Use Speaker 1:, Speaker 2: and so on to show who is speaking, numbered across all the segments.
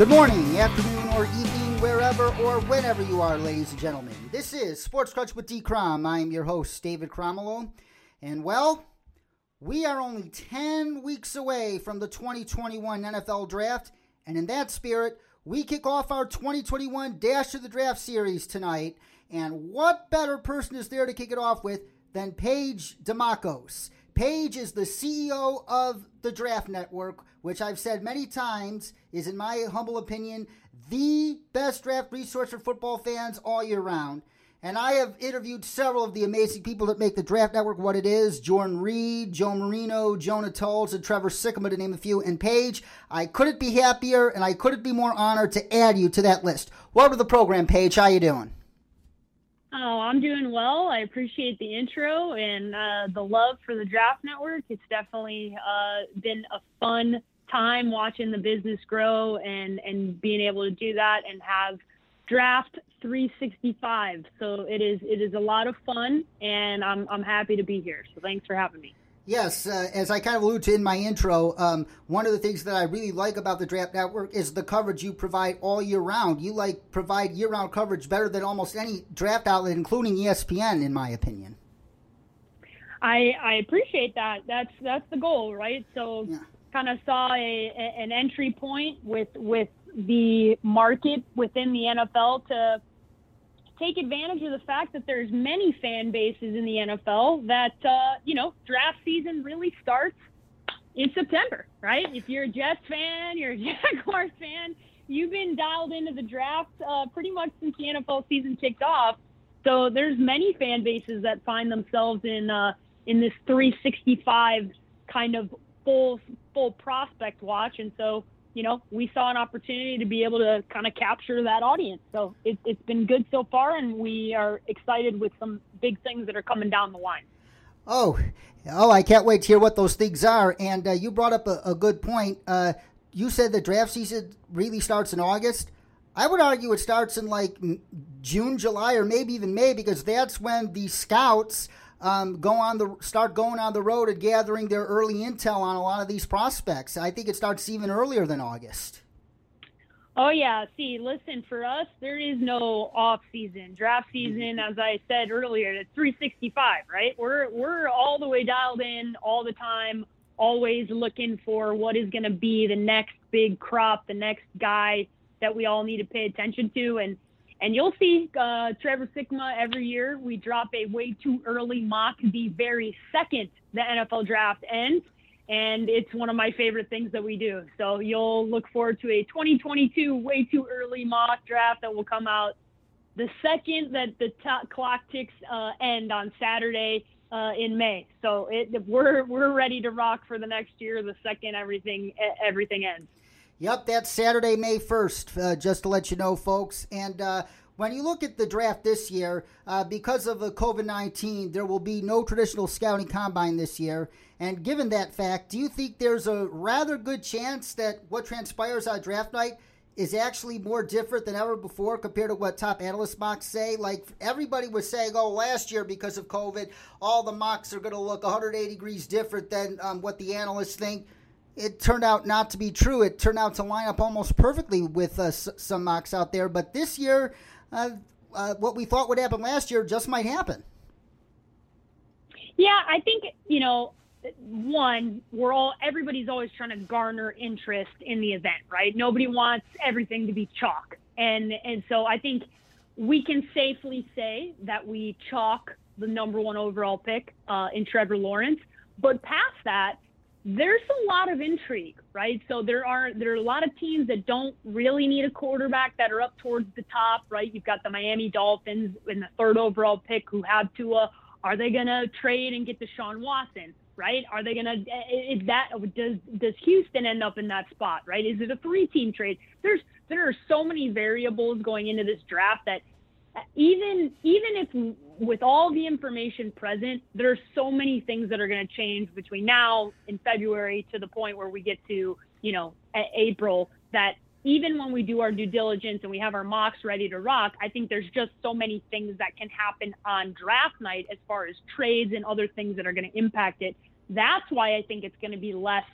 Speaker 1: Good morning, afternoon, or evening, wherever or whenever you are, ladies and gentlemen. This is Sports Crunch with D. Crom. I'm your host, David Cromwell. And well, we are only 10 weeks away from the 2021 NFL Draft. And in that spirit, we kick off our 2021 Dash to the Draft series tonight. And what better person is there to kick it off with than Paige Dimakos? Paige is the CEO of the Draft Network, which I've said many times is, in my humble opinion, the best draft resource for football fans all year round. And I have interviewed several of the amazing people that make the Draft Network what it is Jordan Reid, Joe Marino, Jonah Tuls, and Trevor Sikkema, to name a few. And Paige, I couldn't be happier and I couldn't be more honored to add you to that list. Welcome to the program, Paige. How you doing?
Speaker 2: Oh, I'm doing well. I appreciate the intro and uh, the love for the Draft Network. It's definitely uh, been a fun time watching the business grow and and being able to do that and have draft 365. So it is it is a lot of fun, and I'm I'm happy to be here. So thanks for having me.
Speaker 1: Yes, uh, as I kind of alluded to in my intro, um, one of the things that I really like about the Draft Network is the coverage you provide all year round. You like provide year round coverage better than almost any draft outlet, including ESPN, in my opinion.
Speaker 2: I I appreciate that. That's that's the goal, right? So, yeah. kind of saw a, a, an entry point with with the market within the NFL to take advantage of the fact that there's many fan bases in the NFL that uh, you know draft season really starts in September, right? If you're a Jets fan, you're a Jaguars fan, you've been dialed into the draft uh, pretty much since the NFL season kicked off. So there's many fan bases that find themselves in uh, in this 365 kind of full full prospect watch, and so you know, we saw an opportunity to be able to kind of capture that audience. So it, has been good so far, and we are excited with some big things that are coming down the line.
Speaker 1: Oh, oh, I can't wait to hear what those things are. And uh, you brought up a, a good point. Uh, you said the draft season really starts in August. I would argue it starts in like June, July, or maybe even May because that's when the scouts – um, go on the start going on the road and gathering their early intel on a lot of these prospects. I think it starts even earlier than August.
Speaker 2: Oh yeah, see, listen, for us there is no off season. Draft season, as I said earlier, it's 365, right? We're we're all the way dialed in all the time, always looking for what is going to be the next big crop, the next guy that we all need to pay attention to and and you'll see uh, Trevor Sikkema every year. We drop a way too early mock the very second the NFL draft ends. And it's one of my favorite things that we do. So you'll look forward to a 2022 way too early mock draft that will come out the second that the clock ticks uh, end on Saturday uh, in May. So it, we're we're ready to rock for the next year. The second everything everything ends.
Speaker 1: Yep, that's Saturday, May 1st, uh, just to let you know, folks. And uh, when you look at the draft this year, uh, because of the COVID 19, there will be no traditional scouting combine this year. And given that fact, do you think there's a rather good chance that what transpires on draft night is actually more different than ever before compared to what top analyst mocks say? Like everybody was saying, oh, last year because of COVID, all the mocks are going to look 180 degrees different than um, what the analysts think it turned out not to be true. It turned out to line up almost perfectly with uh, s- some mocks out there. But this year, uh, uh, what we thought would happen last year just might happen.
Speaker 2: Yeah, I think you know, one, we're all everybody's always trying to garner interest in the event, right? Nobody wants everything to be chalk, and and so I think we can safely say that we chalk the number one overall pick uh, in Trevor Lawrence. But past that, there's a lot of intrigue, right? So there are there are a lot of teams that don't really need a quarterback that are up towards the top, right? You've got the Miami Dolphins in the third overall pick who have Tua. Are they gonna trade and get Deshaun Watson? Right? Are they gonna? Is that does does Houston end up in that spot? Right? Is it a three team trade? There's there are so many variables going into this draft that even even if with all the information present, there are so many things that are going to change between now and February to the point where we get to you know April that even when we do our due diligence and we have our mocks ready to rock, I think there's just so many things that can happen on draft night as far as trades and other things that are going to impact it. That's why I think it's going to be less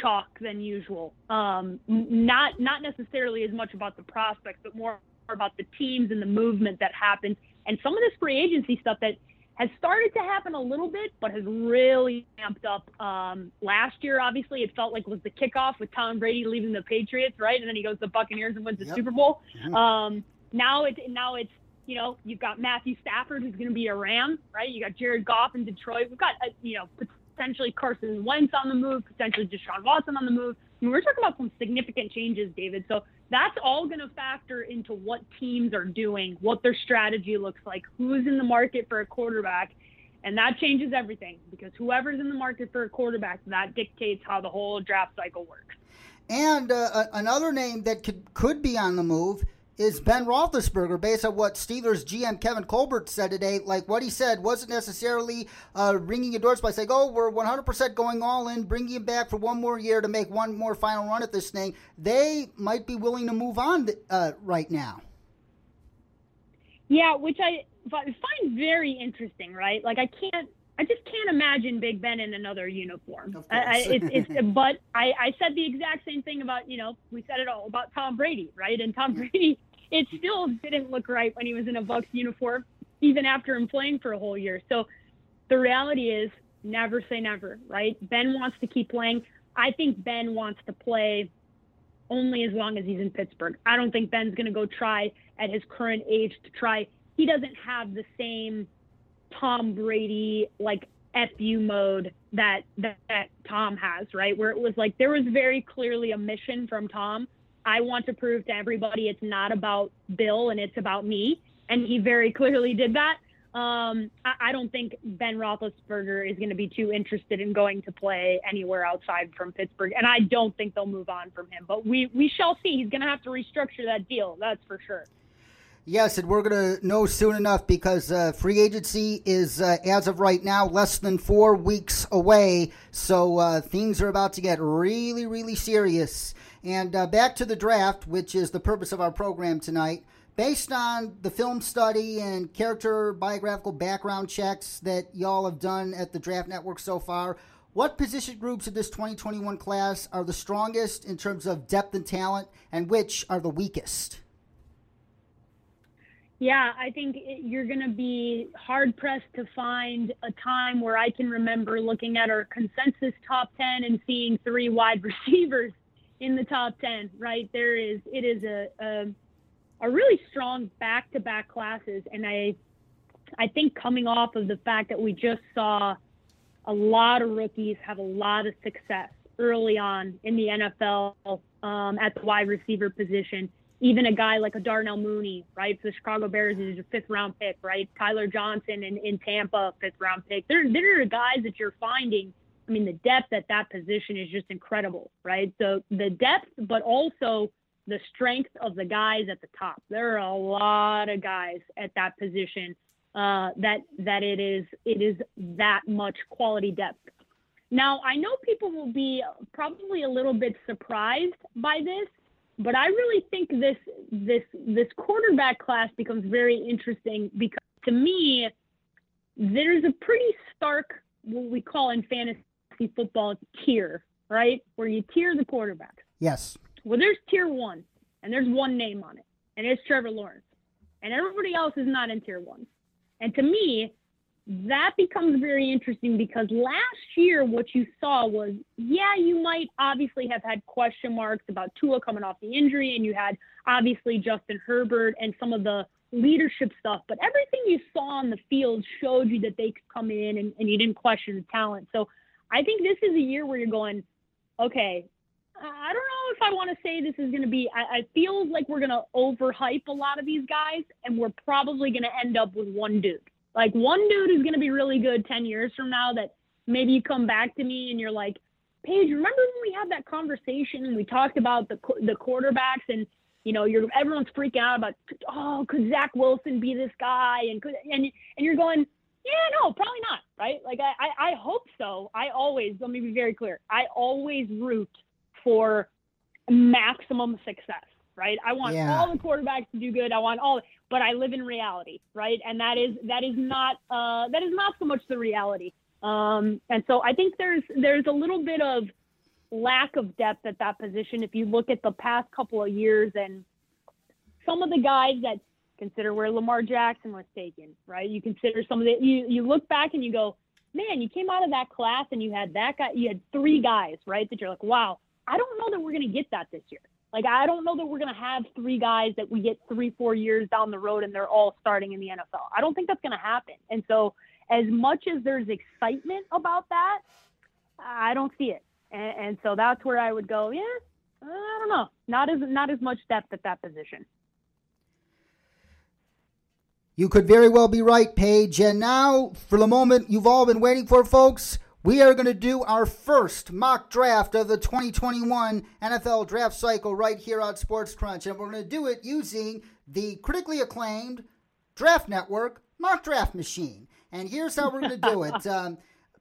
Speaker 2: chalk than usual. Um, not not necessarily as much about the prospects, but more about the teams and the movement that happens, and some of this free agency stuff that has started to happen a little bit, but has really amped up. Um, last year, obviously, it felt like was the kickoff with Tom Brady leaving the Patriots, right? And then he goes to the Buccaneers and wins the yep. Super Bowl. Mm-hmm. Um, now it's now it's you know you've got Matthew Stafford who's going to be a Ram, right? You got Jared Goff in Detroit. We've got uh, you know potentially Carson Wentz on the move, potentially Deshaun Watson on the move. I mean, we're talking about some significant changes, David. So that's all going to factor into what teams are doing, what their strategy looks like, who's in the market for a quarterback. And that changes everything because whoever's in the market for a quarterback, that dictates how the whole draft cycle works.
Speaker 1: And uh, another name that could could be on the move is Ben Roethlisberger, based on what Steelers GM Kevin Colbert said today. Like what he said wasn't necessarily uh, ringing doors by saying, "Oh, we're 100% going all in, bringing him back for one more year to make one more final run at this thing." They might be willing to move on uh, right now.
Speaker 2: Yeah, which I find very interesting. Right, like I can't. I just can't imagine Big Ben in another uniform. I, it's, it's, but I, I said the exact same thing about, you know, we said it all about Tom Brady, right? And Tom Brady it still didn't look right when he was in a Bucs uniform, even after him playing for a whole year. So the reality is never say never, right? Ben wants to keep playing. I think Ben wants to play only as long as he's in Pittsburgh. I don't think Ben's going to go try at his current age to try. He doesn't have the same Tom Brady like FU mode that, that that Tom has, right? Where it was like there was very clearly a mission from Tom I want to prove to everybody it's not about Bill and it's about me. And he very clearly did that. Um, I, I, don't think Ben Roethlisberger is going to be too interested in going to play anywhere outside from Pittsburgh, and I don't think they'll move on from him. But we we shall see. He's going to have to restructure that deal. That's for sure.
Speaker 1: Yes, and we're going to know soon enough because uh, free agency is, uh, as of right now, less than four weeks away. So uh, things are about to get really, really serious. And uh, back to the draft, which is the purpose of our program tonight. Based on the film study and character biographical background checks that y'all have done at the Draft Network so far, what position groups of this 2021 class are the strongest in terms of depth and talent, and which are the weakest?
Speaker 2: Yeah, I think you're going to be hard pressed to find a time where I can remember looking at our consensus top 10 and seeing three wide receivers in the top 10, right? There is, it is a, a, a really strong back to back classes. And I, I think coming off of the fact that we just saw a lot of rookies have a lot of success early on in the NFL um, at the wide receiver position. Even a guy like a Darnell Mooney, right? For the Chicago Bears is a fifth round pick, right? Tyler Johnson in, in Tampa, fifth round pick. There, there are guys that you're finding – I mean, the depth at that position is just incredible, right? So the depth, but also the strength of the guys at the top. There are a lot of guys at that position uh, that that it is it is that much quality depth. Now I know people will be probably a little bit surprised by this, but I really think this this this quarterback class becomes very interesting because to me there's a pretty stark what we call in fantasy fantasy football tier, right? Where you tier the quarterbacks.
Speaker 1: Yes.
Speaker 2: Well, there's tier one, and there's one name on it, and it's Trevor Lawrence. And everybody else is not in tier one. And to me, that becomes very interesting because last year, what you saw was, yeah, you might obviously have had question marks about Tua coming off the injury, and you had obviously Justin Herbert and some of the leadership stuff, but everything you saw on the field showed you that they could come in and, and you didn't question the talent. So I think this is a year where you're going, okay, I don't know if I want to say this is going to be. I, I feel like we're going to overhype a lot of these guys, and we're probably going to end up with one dude. Like one dude is going to be really good 10 years from now that maybe you come back to me and you're like, Paige, remember when we had that conversation and we talked about the the quarterbacks and you know you're everyone's freaking out about oh could Zach Wilson be this guy and could and and you're going yeah, no, probably not. Right? Like I, I, I hope so. I always let me be very clear. I always root for maximum success. Right? I want yeah. all the quarterbacks to do good. I want all, but I live in reality, right? And that is that is not uh, that is not so much the reality. Um, and so I think there's there's a little bit of lack of depth at that position. If you look at the past couple of years and some of the guys that consider where Lamar Jackson was taken, right? You consider some of the you you look back and you go, man, you came out of that class and you had that guy, you had three guys, right? That you're like, wow, I don't know that we're gonna get that this year. Like I don't know that we're gonna have three guys that we get three, four years down the road and they're all starting in the NFL. I don't think that's gonna happen. And so as much as there's excitement about that, I don't see it. And, and so that's where I would go, yeah, uh, I don't know. Not as not as much depth at that position.
Speaker 1: You could very well be right, Paige. And now, for the moment you've all been waiting for, folks, we are going to do our first mock draft of the 2021 NFL draft cycle right here on Sports Crunch. And we're going to do it using the critically acclaimed Draft Network mock draft machine. And here's how we're going to do it. Um,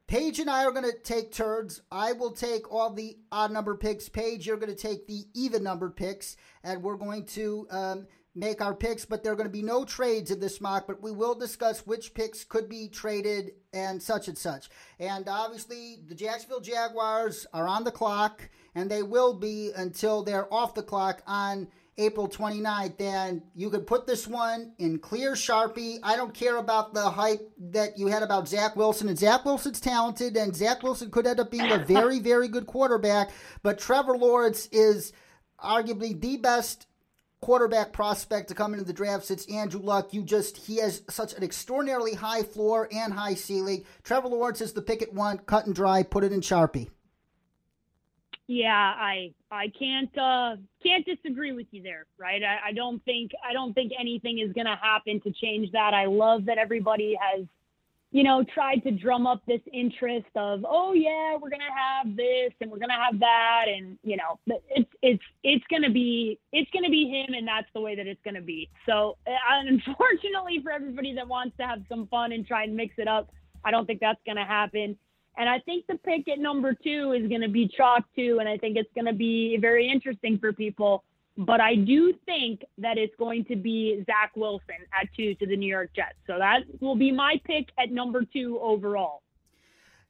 Speaker 1: Paige and I are going to take turns. I will take all the odd number picks. Paige, you're going to take the even number picks. And we're going to um, make our picks, but there are going to be no trades in this mock, but we will discuss which picks could be traded and such and such. And obviously, the Jacksonville Jaguars are on the clock, and they will be until they're off the clock on April 29th. And you can put this one in clear Sharpie. I don't care about the hype that you had about Zach Wilson. And Zach Wilson's talented, and Zach Wilson could end up being a very, very good quarterback. But Trevor Lawrence is arguably the best quarterback prospect to come into the draft since Andrew Luck. You just he has such an extraordinarily high floor and high ceiling. Trevor Lawrence is the pick at one, cut and dry, put it in Sharpie.
Speaker 2: Yeah, I I can't uh, can't disagree with you there, right? I, I don't think I don't think anything is going to happen to change that. I love that everybody has you know, tried to drum up this interest of, oh yeah, we're gonna have this and we're gonna have that, and you know, it's it's it's gonna be it's gonna be him, and that's the way that it's gonna be. So, uh, unfortunately for everybody that wants to have some fun and try and mix it up, I don't think that's gonna happen. And I think the pick at number two is gonna be chalk too, and I think it's gonna be very interesting for people but I do think that it's going to be Zach Wilson at two to the New York Jets. So that will be my pick at number two overall.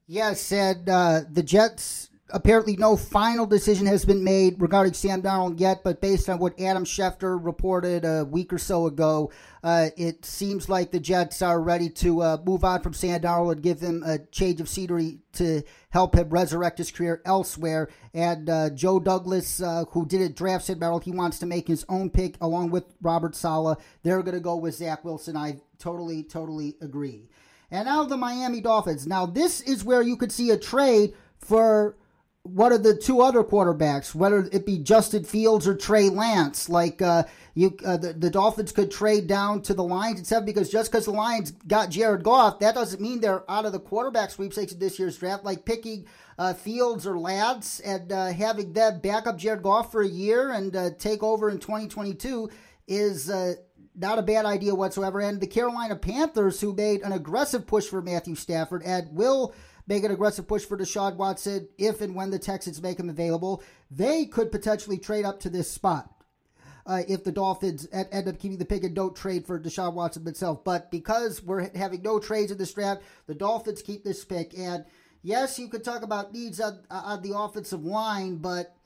Speaker 1: Yes, and uh, the Jets apparently no final decision has been made regarding Sam Darnold yet, but based on what Adam Schefter reported a week or so ago, uh, it seems like the Jets are ready to uh, move on from Sam Darnold and give him a change of scenery to help him resurrect his career elsewhere. And uh, Joe Douglas, uh, who didn't draft Sam Darnold, he wants to make his own pick along with Robert Saleh. They're going to go with Zach Wilson. I totally, totally agree. And now the Miami Dolphins. Now, this is where you could see a trade for what are the two other quarterbacks, whether it be Justin Fields or Trey Lance? Like uh, you, uh, the, the Dolphins could trade down to the Lions and seven because just because the Lions got Jared Goff, that doesn't mean they're out of the quarterback sweepstakes in this year's draft. Like picking uh, Fields or Lance and uh, having them back up Jared Goff for a year and uh, take over in 2022 is uh, not a bad idea whatsoever. And the Carolina Panthers, who made an aggressive push for Matthew Stafford and will make an aggressive push for Deshaun Watson if and when the Texans make him available. They could potentially trade up to this spot. Uh, if the Dolphins end up keeping the pick and don't trade for Deshaun Watson themselves. But because we're having no trades in this draft, the Dolphins keep this pick. And yes, you could talk about needs on, on the offensive line, but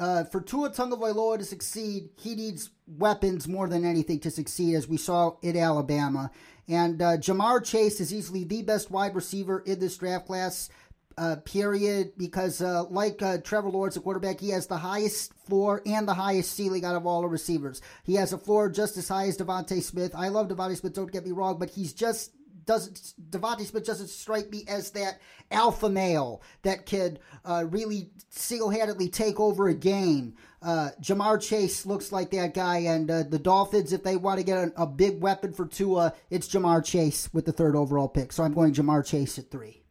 Speaker 1: uh, for Tua Tagovailoa to succeed, he needs weapons more than anything to succeed, as we saw in Alabama. And uh, Ja'Marr Chase is easily the best wide receiver in this draft class, uh, period, because uh, like uh, Trevor Lawrence, a quarterback, he has the highest floor and the highest ceiling out of all the receivers. He has a floor just as high as DeVonta Smith. I love DeVonta Smith, don't get me wrong, but he's just doesn't DeVonta Smith doesn't strike me as that alpha male that could uh, really single-handedly take over a game. Uh, Ja'Marr Chase looks like that guy, and uh, the Dolphins, if they want to get a, a, big weapon for Tua, it's Ja'Marr Chase with the third overall pick. So I'm going Ja'Marr Chase at three.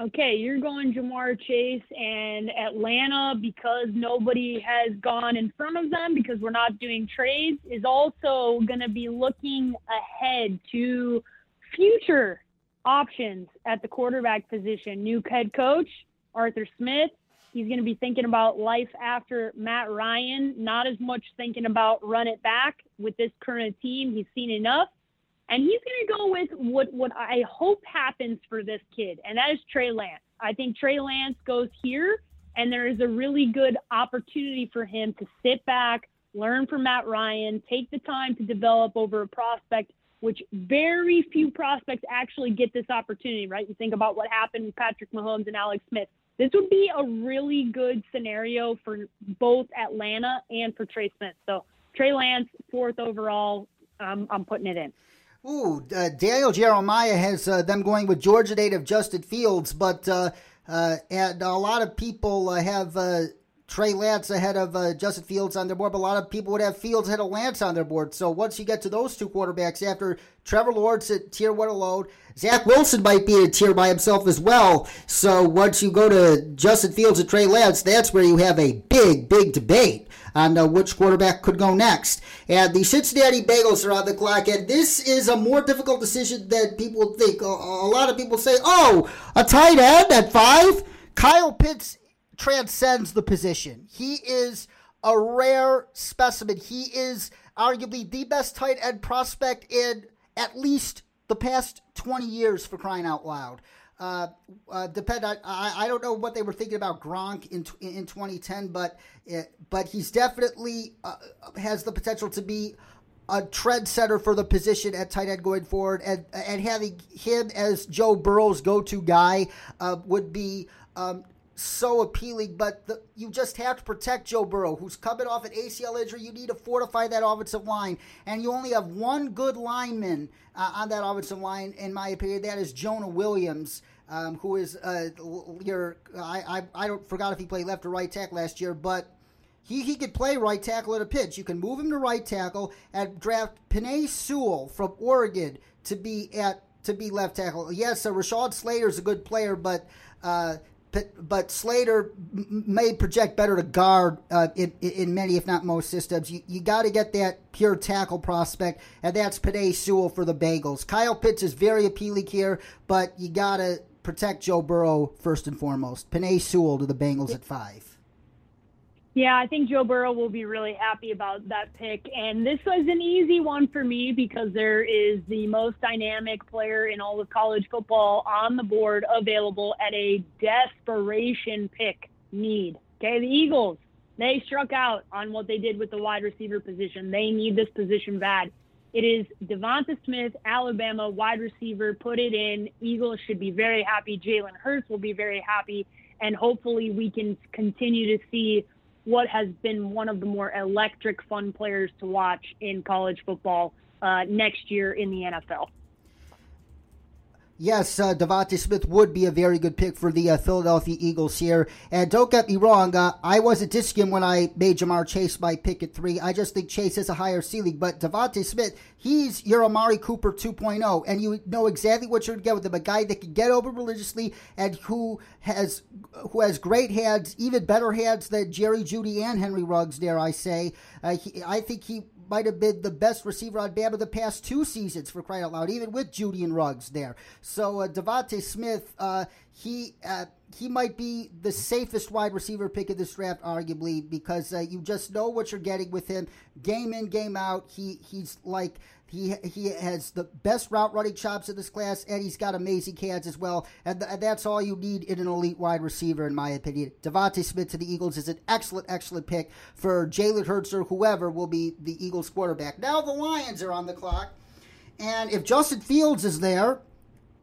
Speaker 2: Okay, you're going Ja'Marr Chase and Atlanta because nobody has gone in front of them because we're not doing trades is also going to be looking ahead to future options at the quarterback position. New head coach, Arthur Smith. He's going to be thinking about life after Matt Ryan, not as much thinking about run it back with this current team. He's seen enough. And he's going to go with what, what I hope happens for this kid, and that is Trey Lance. I think Trey Lance goes here And there is a really good opportunity for him to sit back, learn from Matt Ryan, take the time to develop over a prospect, which very few prospects actually get this opportunity, right? You think about what happened with Patrick Mahomes and Alex Smith. This would be a really good scenario for both Atlanta and for Trey Smith. So Trey Lance, fourth overall, um, I'm putting it in.
Speaker 1: Ooh, uh, Daniel Jeremiah has uh, them going with Georgia native Justin Fields, but uh, uh and a lot of people uh, have uh, Trey Lance ahead of Justin Fields on their board, but a lot of people would have Fields ahead of Lance on their board. So once you get to those two quarterbacks, after Trevor Lawrence at tier one alone, Zach Wilson might be a tier by himself as well. So once you go to Justin Fields and Trey Lance, that's where you have a big, big debate on uh, which quarterback could go next. And the Cincinnati Bengals are on the clock, and this is a more difficult decision than people think. A, a lot of people say, oh, a tight end at five? Kyle Pitts transcends the position. He is a rare specimen. He is arguably the best tight end prospect in at least the past 20 years for crying out loud. Uh, uh, depend. I, I don't know what they were thinking about Gronk in in 2010, but it, but he's definitely uh, has the potential to be a trendsetter for the position at tight end going forward, and and having him as Joe Burrow's go-to guy uh, would be. Um, so appealing, but the, you just have to protect Joe Burrow, who's coming off an ACL injury. You need to fortify that offensive line, and you only have one good lineman uh, on that offensive line, in my opinion. That is Jonah Williams um, who is uh, your I, I I don't forgot if he played left or right tackle last year, but he, he could play right tackle at a pitch. You can move him to right tackle and draft Penei Sewell from Oregon to be at to be left tackle. Yes, uh, Rashawn Slater is a good player, but uh, but Slater may project better to guard uh, in, in many, if not most, systems. You, you got to get that pure tackle prospect, and that's Penei Sewell for the Bengals. Kyle Pitts is very appealing here, but you got to protect Joe Burrow first and foremost. Penei Sewell to the Bengals at five.
Speaker 2: Yeah, I think Joe Burrow will be really happy about that pick. And this was an easy one for me because there is the most dynamic player in all of college football on the board available at a desperation pick need. Okay, the Eagles, they struck out on what they did with the wide receiver position. They need this position bad. It is Devonta Smith, Alabama wide receiver. Put it in. Eagles should be very happy. Jalen Hurts will be very happy. And hopefully, we can continue to see what has been one of the more electric, fun players to watch in college football uh, next year in the NFL.
Speaker 1: Yes, uh, Devonta Smith would be a very good pick for the uh, Philadelphia Eagles here. And don't get me wrong, uh, I wasn't dissing when I made Ja'Marr Chase my pick at three. I just think Chase has a higher ceiling. But Devonta Smith, he's your Amari Cooper 2.0, and you know exactly what you're going to get with him. A guy that can get over religiously and who has who has great hands, even better hands than Jerry Jeudy and Henry Ruggs, dare I say. Uh, he, I think he might have been the best receiver on Bama the past two seasons for crying out loud, even with Jeudy and Ruggs there. So uh, Devonta Smith, uh, he uh, he might be the safest wide receiver pick in this draft, arguably, because uh, you just know what you're getting with him, game in, game out. He he's like he he has the best route running chops in this class, and he's got amazing hands as well. And, th- and that's all you need in an elite wide receiver, in my opinion. Devonta Smith to the Eagles is an excellent, excellent pick for Jalen Hurts or whoever will be the Eagles quarterback. Now the Lions are on the clock, and if Justin Fields is there,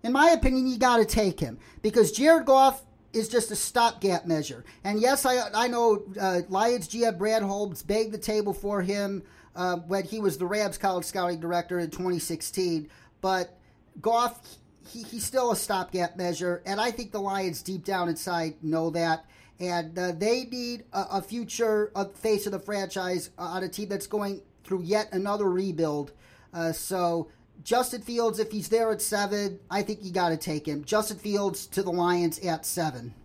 Speaker 1: in my opinion, you got to take him because Jared Goff is just a stopgap measure. And yes, I I know uh, Lions GM Brad Holmes begged the table for him uh, when he was the Rams college scouting director in 2016. But Goff, he, he's still a stopgap measure, and I think the Lions deep down inside know that. And uh, they need a, a future a face of the franchise on a team that's going through yet another rebuild. Uh, so Justin Fields, if he's there at seven, I think you got to take him. Justin Fields to the Lions at seven.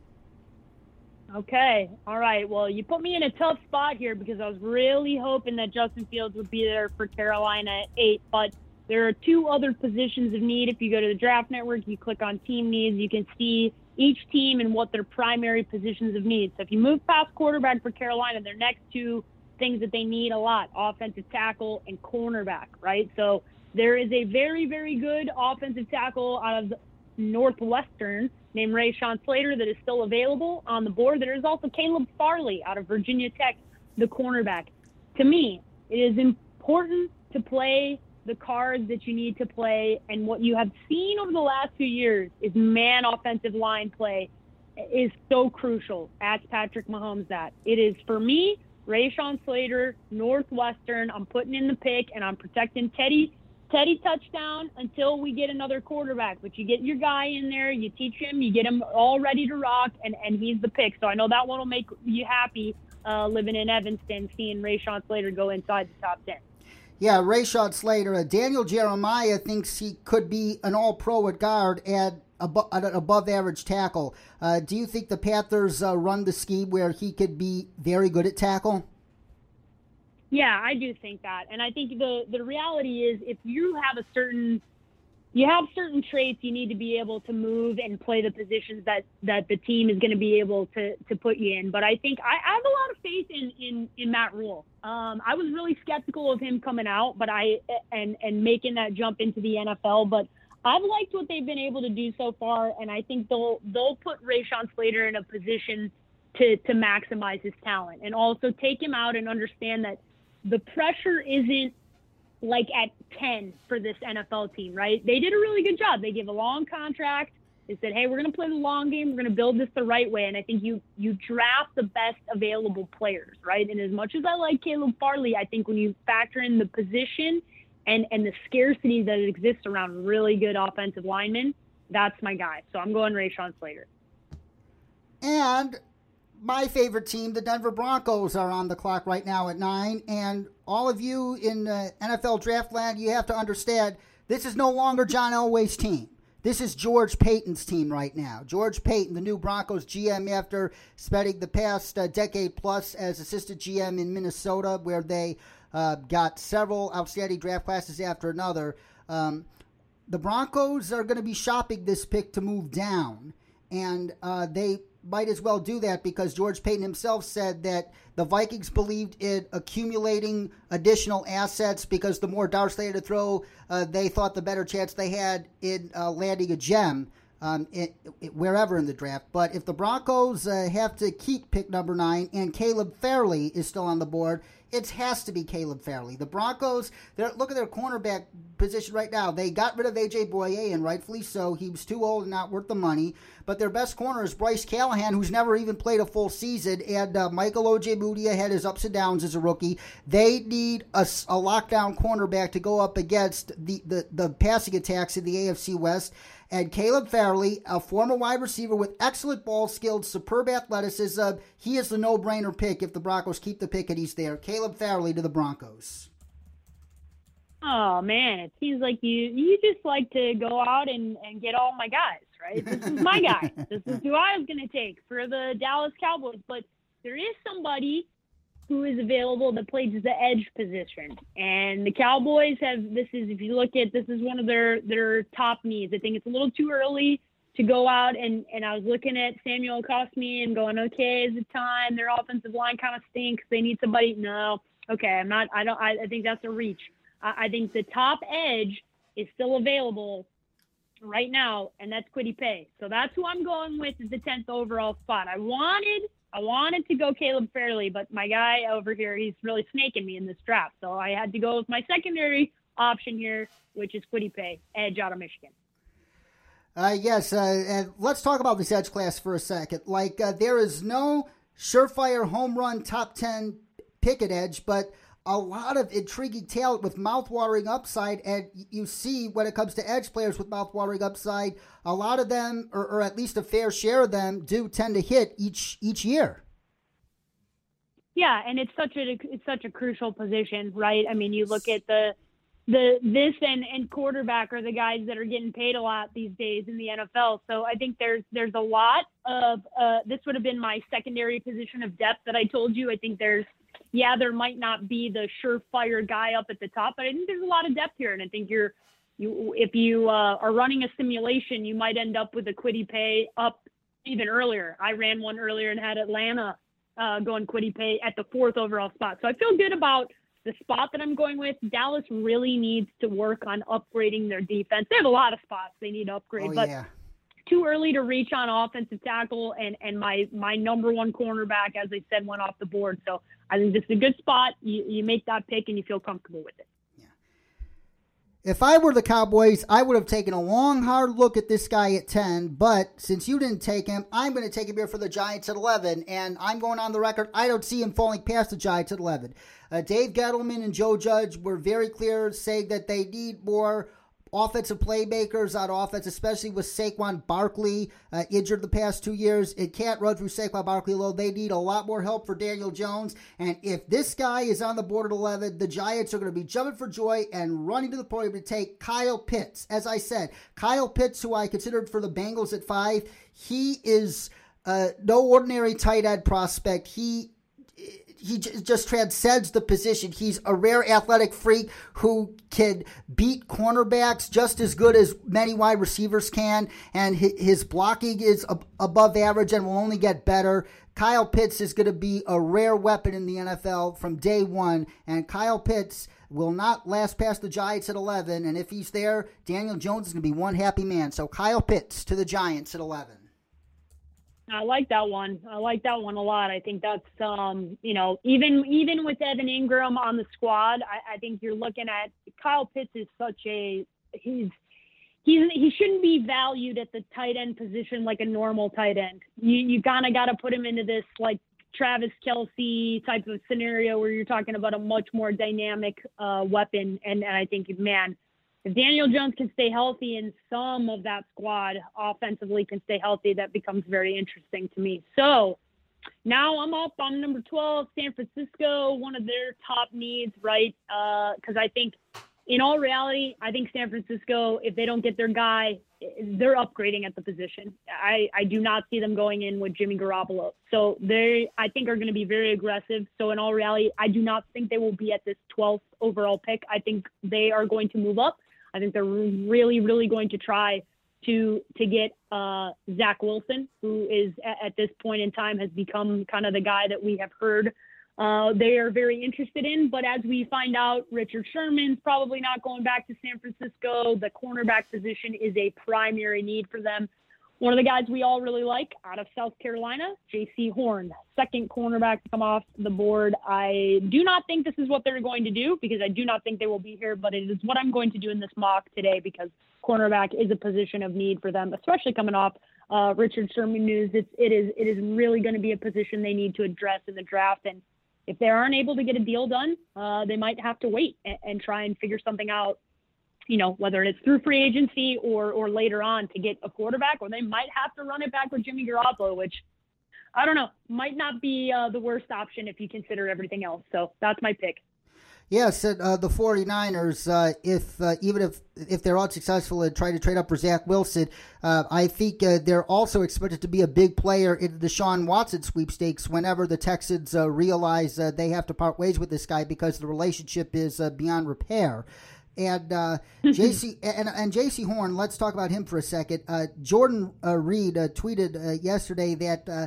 Speaker 2: Okay. All right. Well, you put me in a tough spot here because I was really hoping that Justin Fields would be there for Carolina at eight, but there are two other positions of need. If you go to the draft network, you click on team needs, you can see each team and what their primary positions of need. So if you move past quarterback for Carolina, their next two things that they need a lot offensive tackle and cornerback, right? So there is a very, very good offensive tackle out of Northwestern named Rashawn Slater that is still available on the board. There is also Caleb Farley out of Virginia Tech, the cornerback. To me, it is important to play the cards that you need to play. And what you have seen over the last few years is man offensive line play is so crucial. Ask Patrick Mahomes that. It is for me, Rashawn Slater, Northwestern. I'm putting in the pick and I'm protecting Teddy. Teddy touchdown until we get another quarterback. But you get your guy in there, you teach him, you get him all ready to rock, and, and he's the pick. So I know that one will make you happy uh, living in Evanston, seeing Rashawn Slater go inside the top 10.
Speaker 1: Yeah, Rashawn Slater. Uh, Daniel Jeremiah thinks he could be an all pro at guard at, abo- at an above average tackle. Uh, do you think the Panthers uh, run the scheme where he could be very good at tackle?
Speaker 2: Yeah, I do think that. And I think the the reality is if you have a certain you have certain traits you need to be able to move and play the positions that that the team is going to be able to to put you in. But I think I, I have a lot of faith in in in Matt Rhule. Um, I was really skeptical of him coming out, but I and and making that jump into the NFL. But I've liked what they've been able to do so far, and I think they'll they'll put Rashawn Slater in a position to to maximize his talent and also take him out and understand that the pressure isn't like at 10 for this NFL team, right? They did a really good job. They gave a long contract. They said, "Hey, we're going to play the long game. We're going to build this the right way." And I think you you draft the best available players, right? And as much as I like Caleb Farley, I think when you factor in the position and and the scarcity that exists around really good offensive linemen, that's my guy. So I'm going Rashawn Slater.
Speaker 1: And my favorite team, the Denver Broncos, are on the clock right now at nine. And all of you in uh, NFL draft land, you have to understand this is no longer John Elway's team. This is George Paton's team right now. George Paton, the new Broncos GM, after spending the past uh, decade plus as assistant GM in Minnesota, where they uh, got several outstanding draft classes after another. Um, the Broncos are going to be shopping this pick to move down, and uh, they might as well do that because George Paton himself said that the Vikings believed in accumulating additional assets because the more darts they had to throw, uh, they thought the better chance they had in uh, landing a gem um, it, it, wherever in the draft. But if the Broncos uh, have to keep pick number nine and Caleb Farley is still on the board, it has to be Caleb Farley. The Broncos—they look at their cornerback position right now. They got rid of AJ Bouye, and rightfully so. He was too old and not worth the money. But their best corner is Bryce Callahan, who's never even played a full season. And uh, Michael Ojemudia had his ups and downs as a rookie. They need a, a lockdown cornerback to go up against the, the, the passing attacks in the AFC West and Caleb Farley, a former wide receiver with excellent ball skills, superb athleticism. He is the no-brainer pick if the Broncos keep the pick and he's there. Caleb Farley to the Broncos.
Speaker 2: Oh man, it seems like you you just like to go out and, and get all my guys, right? This is my guy. this is who I was gonna take for the Dallas Cowboys. But there is somebody who is available that plays the edge position. And the Cowboys have this is if you look at this is one of their their top needs. I think it's a little too early to go out and and I was looking at Samuel Cosmi and going, okay, is it time? Their offensive line kind of stinks. They need somebody. No, okay, I'm not. I don't. I, I think that's a reach. I, I think the top edge is still available right now, and that's Kwity Paye. So that's who I'm going with as the 10th overall spot. I wanted I wanted to go Caleb Farley, but my guy over here, he's really snaking me in this draft. So I had to go with my secondary option here, which is Kwity Paye, edge out of Michigan.
Speaker 1: Uh, yes, uh, and let's talk about this edge class for a second. Like, uh, there is no surefire home run top 10 picket edge, but a lot of intriguing talent with mouth-watering upside, and you see when it comes to edge players with mouth-watering upside, a lot of them, or, or at least a fair share of them, do tend to hit each each year.
Speaker 2: Yeah, and it's such a it's such a crucial position, right? I mean, you look at the the this and and quarterback are the guys that are getting paid a lot these days in the NFL. So I think there's there's a lot of uh, this would have been my secondary position of depth that I told you. I think there's yeah, there might not be the surefire guy up at the top, but I think there's a lot of depth here, and I think you're you if you uh, are running a simulation, you might end up with a Kwity Paye up even earlier. I ran one earlier and had Atlanta uh, going Kwity Paye at the fourth overall spot, so I feel good about the spot that I'm going with. Dallas really needs to work on upgrading their defense. They have a lot of spots they need to upgrade,
Speaker 1: oh,
Speaker 2: but
Speaker 1: yeah.
Speaker 2: too early to reach on offensive tackle, and and my my number one cornerback, as I said, went off the board. So I think this is a good spot. You you make that pick and you feel comfortable with it.
Speaker 1: If I were the Cowboys, I would have taken a long, hard look at this guy at 10. But since you didn't take him, I'm going to take him here for the Giants at 11. And I'm going on the record, I don't see him falling past the Giants at 11. Uh, Dave Gettleman and Joe Judge were very clear saying that they need more offensive playmakers on offense, especially with Saquon Barkley uh, injured the past two years. It can't run through Saquon Barkley alone. They need a lot more help for Daniel Jones. And if this guy is on the board at 11, the Giants are going to be jumping for joy and running to the podium to take Kyle Pitts. As I said, Kyle Pitts, who I considered for the Bengals at five, he is uh, no ordinary tight end prospect. He he just transcends the position. He's a rare athletic freak who can beat cornerbacks just as good as many wide receivers can, and his blocking is above average and will only get better. Kyle Pitts is going to be a rare weapon in the NFL from day one, and Kyle Pitts will not last past the Giants at 11. And if he's there, Daniel Jones is going to be one happy man. So Kyle Pitts to the Giants at 11.
Speaker 2: I like that one. I like that one a lot. I think that's um, you know, even even with Evan Engram on the squad, I, I think you're looking at Kyle Pitts is such a he's he's he shouldn't be valued at the tight end position like a normal tight end. You you kind of got to put him into this like Travis Kelce type of scenario where you're talking about a much more dynamic uh, weapon. And, and I think, man, if Daniel Jones can stay healthy and some of that squad offensively can stay healthy, that becomes very interesting to me. So now I'm up. I'm number 12, San Francisco, one of their top needs, right? Because uh, I think, in all reality, I think San Francisco, if they don't get their guy, they're upgrading at the position. I, I do not see them going in with Jimmy Garoppolo. So they, I think, are going to be very aggressive. So in all reality, I do not think they will be at this 12th overall pick. I think they are going to move up. I think they're really, really going to try to to get uh, Zach Wilson, who is at, at, this point in time has become kind of the guy that we have heard uh, they are very interested in. But as we find out, Richard Sherman's probably not going back to San Francisco. The cornerback position is a primary need for them. One of the guys we all really like out of South Carolina, Jaycee Horn, second cornerback to come off the board. I do not think this is what they're going to do because I do not think they will be here, but it is what I'm going to do in this mock today because cornerback is a position of need for them, especially coming off uh, Richard Sherman news. It's, it is it is really going to be a position they need to address in the draft. And if they aren't able to get a deal done, uh, they might have to wait and, and try and figure something out you know, whether it's through free agency or or later on to get a quarterback, or they might have to run it back with Jimmy Garoppolo, which I don't know, might not be uh, the worst option if you consider everything else. So that's my pick.
Speaker 1: Yes, uh, the 49ers, uh, if uh, even if if they're unsuccessful in trying to trade up for Zach Wilson, uh, I think uh, they're also expected to be a big player in the Deshaun Watson sweepstakes whenever the Texans uh, realize they have to part ways with this guy because the relationship is beyond repair. And uh, Jaycee and, and Jaycee Horn, let's talk about him for a second. Uh, Jordan uh, Reid uh, tweeted uh, yesterday that uh,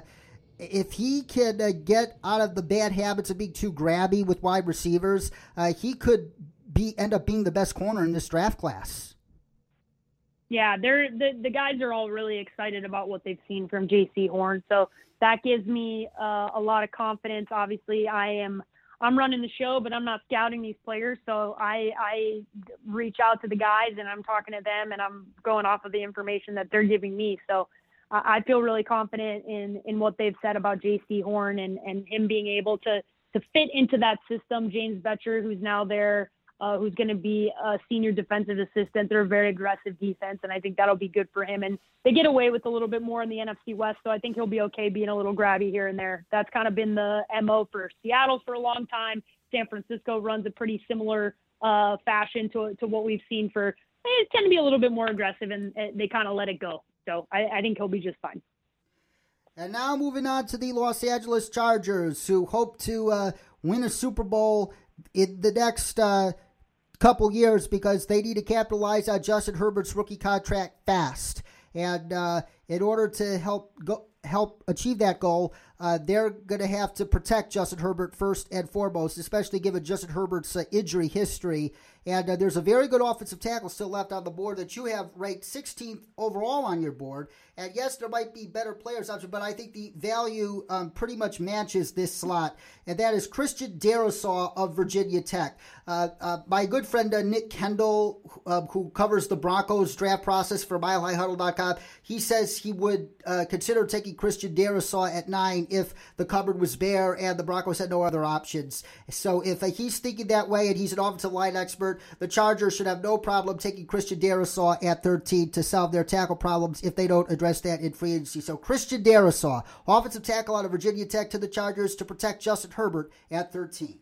Speaker 1: if he could get out of the bad habits of being too grabby with wide receivers, he could be end up being the best corner in this draft class.
Speaker 2: Yeah, they're the the guys are all really excited about what they've seen from Jaycee Horn, so that gives me a lot of confidence. Obviously, I am I'm running the show, but I'm not scouting these players. So I, I reach out to the guys and I'm talking to them and I'm going off of the information that they're giving me. So I feel really confident in, in what they've said about Jaycee Horn and, and him being able to, to fit into that system. James Bettcher, who's now there, uh, who's going to be a senior defensive assistant. They're a very aggressive defense, and I think that'll be good for him. And they get away with a little bit more in the NFC West, so I think he'll be okay being a little grabby here and there. That's kind of been the MO for Seattle for a long time. San Francisco runs a pretty similar uh, fashion to, to what we've seen for. They tend to be a little bit more aggressive, and they kind of let it go. So I, I think he'll be just fine.
Speaker 1: And now moving on to the Los Angeles Chargers, who hope to uh, win a Super Bowl in the next uh, couple years because they need to capitalize on Justin Herbert's rookie contract fast. And uh, in order to help go, help achieve that goal, uh, they're going to have to protect Justin Herbert first and foremost, especially given Justin Herbert's uh, injury history. And uh, there's a very good offensive tackle still left on the board that you have ranked 16th overall on your board. And yes, there might be better players out there, but I think the value um, pretty much matches this slot, and that is Christian Darrisaw of Virginia Tech. Uh, uh, my good friend uh, Nick Kendell, uh, who covers the Broncos draft process for MileHighHuddle.com, he says he would uh, consider taking Christian Darrisaw at nine if the cupboard was bare and the Broncos had no other options. So if uh, he's thinking that way and he's an offensive line expert, the Chargers should have no problem taking Christian Darrisaw at 13 to solve their tackle problems if they don't address that in free agency. So Christian Darrisaw, offensive tackle out of Virginia Tech to the Chargers to protect Justin Herbert at 13.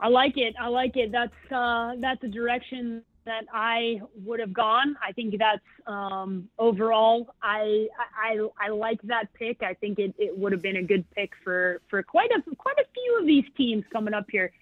Speaker 2: I like it. I like it. That's uh, that's a direction that I would have gone. I think that's um, overall. I, I I like that pick. I think it, it would have been a good pick for for quite a quite a few of these teams coming up here.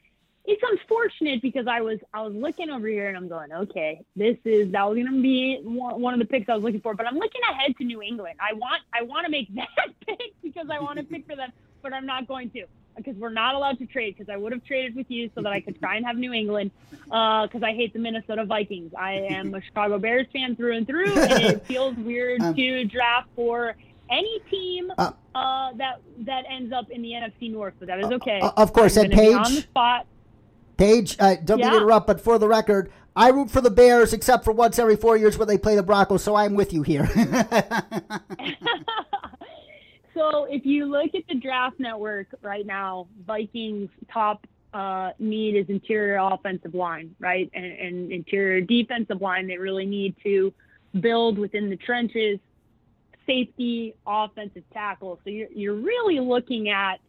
Speaker 2: It's unfortunate because I was I was looking over here and I'm going, okay, this is that was going to be one of the picks I was looking for, but I'm looking ahead to New England. I want I want to make that pick because I want to pick for them, but I'm not going to because we're not allowed to trade because I would have traded with you so that I could try and have New England because uh, I hate the Minnesota Vikings. I am a Chicago Bears fan through and through, and it feels weird um, to draft for any team uh, uh, that that ends up in the NFC North, but that is okay.
Speaker 1: Uh, of course, and Paige. On the spot. Paige, uh, don't yeah. mean to interrupt, but for the record, I root for the Bears except for once every four years when they play the Broncos, so I'm with you here.
Speaker 2: so if you look at the draft network right now, Vikings top uh, need is interior offensive line, right? And, and interior defensive line, they really need to build within the trenches, safety, offensive tackle. So you're, you're really looking at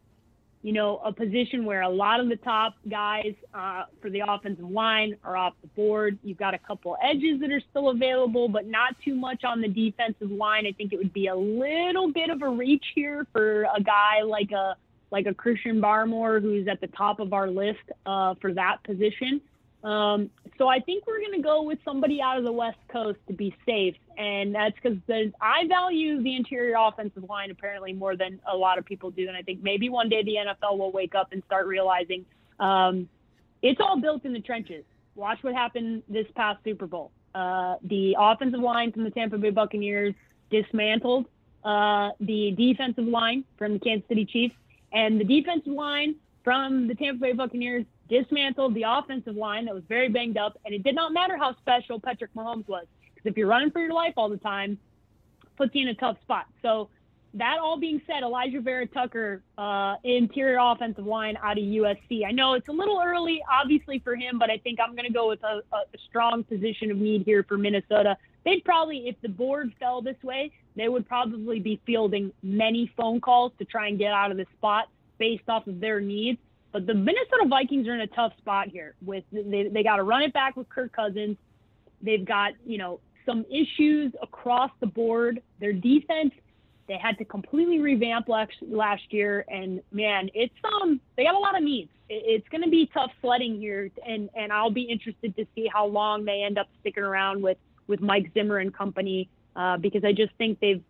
Speaker 2: you know, a position where a lot of the top guys uh, for the offensive line are off the board. You've got a couple edges that are still available, but not too much on the defensive line. I think it would be a little bit of a reach here for a guy like a like a Christian Barmore, who's at the top of our list uh, for that position. Um, so I think we're going to go with somebody out of the West Coast to be safe, and that's because I value the interior offensive line apparently more than a lot of people do, and I think maybe one day the NFL will wake up and start realizing um, it's all built in the trenches. Watch what happened this past Super Bowl. Uh, the offensive line from the Tampa Bay Buccaneers dismantled uh, the defensive line from the Kansas City Chiefs, and the defensive line from the Tampa Bay Buccaneers dismantled the offensive line that was very banged up, and it did not matter how special Patrick Mahomes was, because if you're running for your life all the time, puts you in a tough spot. So that all being said, Elijah Vera-Tucker, uh, interior offensive line out of USC. I know it's a little early, obviously, for him, but I think I'm going to go with a, a, strong position of need here for Minnesota. They'd probably, if the board fell this way, they would probably be fielding many phone calls to try and get out of the spot based off of their needs. But the Minnesota Vikings are in a tough spot here. With they they got to run it back with Kirk Cousins. They've got you know some issues across the board. Their defense they had to completely revamp last last year, and man, it's um they got a lot of needs. It, it's going to be tough sledding here, and and I'll be interested to see how long they end up sticking around with with Mike Zimmer and company uh, because I just think they've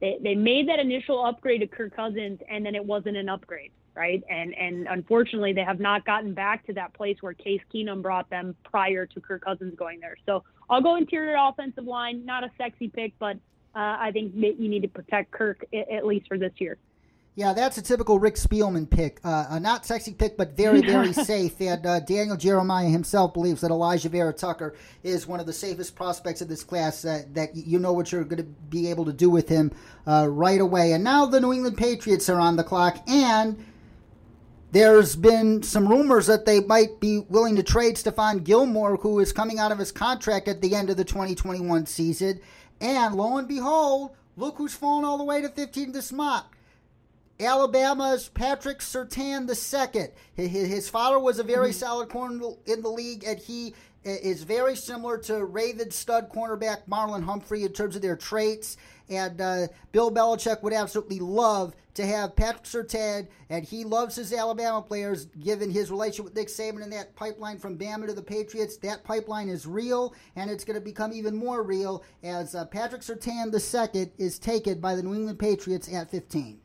Speaker 2: they, they made that initial upgrade to Kirk Cousins, and then it wasn't an upgrade right? And and unfortunately, they have not gotten back to that place where Case Keenum brought them prior to Kirk Cousins going there. So I'll go interior offensive line. Not a sexy pick, but uh, I think you need to protect Kirk at least for this year.
Speaker 1: Yeah, that's a typical Rick Spielman pick. Uh, a not sexy pick, but very, very safe. And uh, Daniel Jeremiah himself believes that Elijah Vera-Tucker is one of the safest prospects of this class. Uh, that you know what you're going to be able to do with him uh, right away. And now the New England Patriots are on the clock, and there's been some rumors that they might be willing to trade Stephon Gilmore, who is coming out of his contract at the end of the 2021 season. And lo and behold, look who's fallen all the way to 15 this mock. Alabama's Patrick Surtain II. His father was a very mm-hmm. solid corner in the league, and he is very similar to Raven stud cornerback Marlon Humphrey in terms of their traits. And uh, Bill Belichick would absolutely love to have Patrick Surtain, and he loves his Alabama players, given his relationship with Nick Saban and that pipeline from Bama to the Patriots. That pipeline is real, and it's going to become even more real as uh, Patrick Surtain II is taken by the New England Patriots at 15.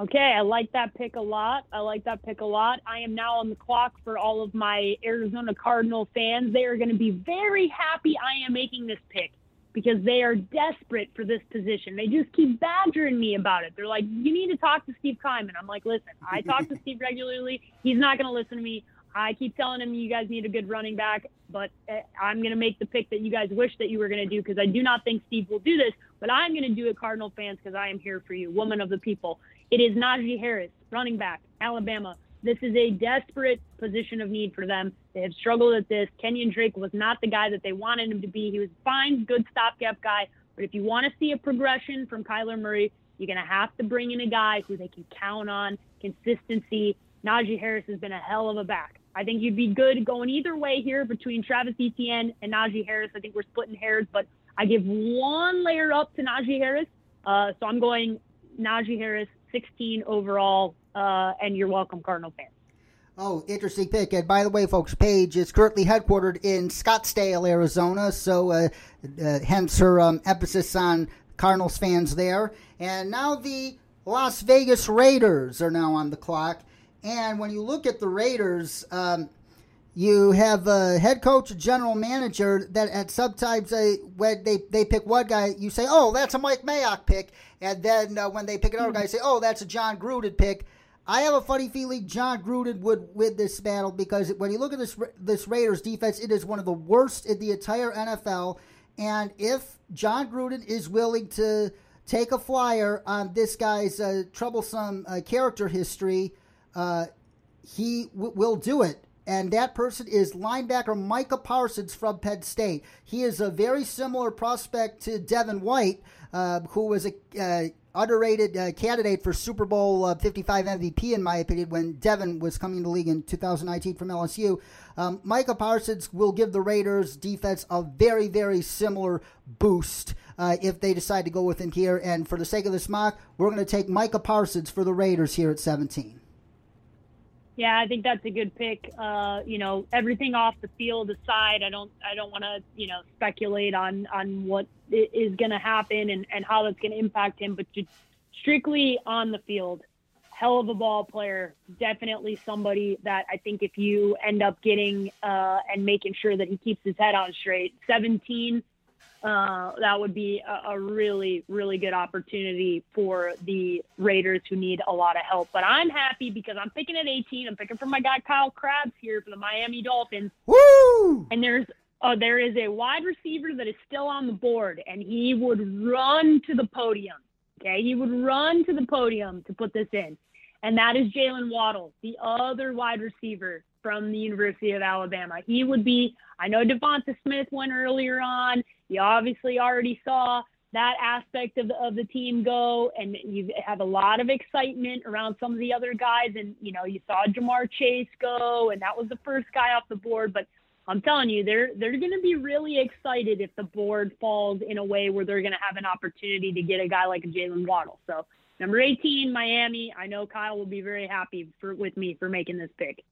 Speaker 2: Okay, I like that pick a lot. I like that pick a lot. I am now on the clock for all of my Arizona Cardinal fans. They are going to be very happy I am making this pick because they are desperate for this position. They just keep badgering me about it. They're like, you need to talk to Steve Keiman. I'm like, listen, I talk to Steve regularly. He's not going to listen to me. I keep telling him you guys need a good running back, but eh, I'm going to make the pick that you guys wish that you were going to do because I do not think Steve will do this, but I'm going to do it, Cardinal fans, because I am here for you, woman of the people. It is Najee Harris, running back, Alabama. This is a desperate position of need for them. They have struggled at this. Kenyon Drake was not the guy that they wanted him to be. He was fine, good stopgap guy. But if you want to see a progression from Kyler Murray, you're going to have to bring in a guy who they can count on, consistency. Najee Harris has been a hell of a back. I think you'd be good going either way here between Travis Etienne and Najee Harris. I think we're splitting hairs, but I give one layer up to Najee Harris. Uh, so I'm going Najee Harris, 16 overall, uh, and you're welcome, Cardinal fans.
Speaker 1: Oh, interesting pick. And by the way, folks, Paige is currently headquartered in Scottsdale, Arizona, so uh, uh, hence her um, emphasis on Cardinals fans there. And now the Las Vegas Raiders are now on the clock. And when you look at the Raiders, um, you have a head coach, a general manager that at sometimes they, when they, they pick one guy, you say, oh, that's a Mike Mayock pick. And then uh, when they pick another guy, you say, oh, that's a Jon Gruden pick. I have a funny feeling Jon Gruden would win this battle because when you look at this this Raiders defense, it is one of the worst in the entire NFL. And if Jon Gruden is willing to take a flyer on this guy's uh, troublesome uh, character history, uh, he w- will do it. And that person is linebacker Micah Parsons from Penn State. He is a very similar prospect to Devin White, uh, who was a uh, underrated uh, candidate for Super Bowl uh, 55 MVP, in my opinion, when Devin was coming to the league in 2019 from LSU. Um, Micah Parsons will give the Raiders defense a very, very similar boost uh, if they decide to go with him here. And for the sake of this mock, we're going to take Micah Parsons for the Raiders here at 17.
Speaker 2: Yeah, I think that's a good pick. Uh, you know, everything off the field aside, I don't, I don't want to, you know, speculate on on what is going to happen and and how that's going to impact him. But strictly on the field, hell of a ball player. Definitely somebody that I think if you end up getting uh, and making sure that he keeps his head on straight. 17 uh, that would be a, a, really, really good opportunity for the Raiders who need a lot of help. But I'm happy because I'm picking at 18. I'm picking for my guy Kyle Crabbs here for the Miami Dolphins.
Speaker 1: Woo!
Speaker 2: And there's uh, there is a wide receiver that is still on the board, and he would run to the podium. Okay, he would run to the podium to put this in, and that is Jaylen Waddle, the other wide receiver from the University of Alabama. He would be. I know DeVonta Smith went earlier on. You obviously already saw that aspect of the, of the team go, and you have a lot of excitement around some of the other guys. And you know, you saw Ja'Marr Chase go, and that was the first guy off the board. But I'm telling you, they're they're going to be really excited if the board falls in a way where they're going to have an opportunity to get a guy like a Jaylen Waddle. So number 18, Miami. I know Kyle will be very happy for, with me for making this pick.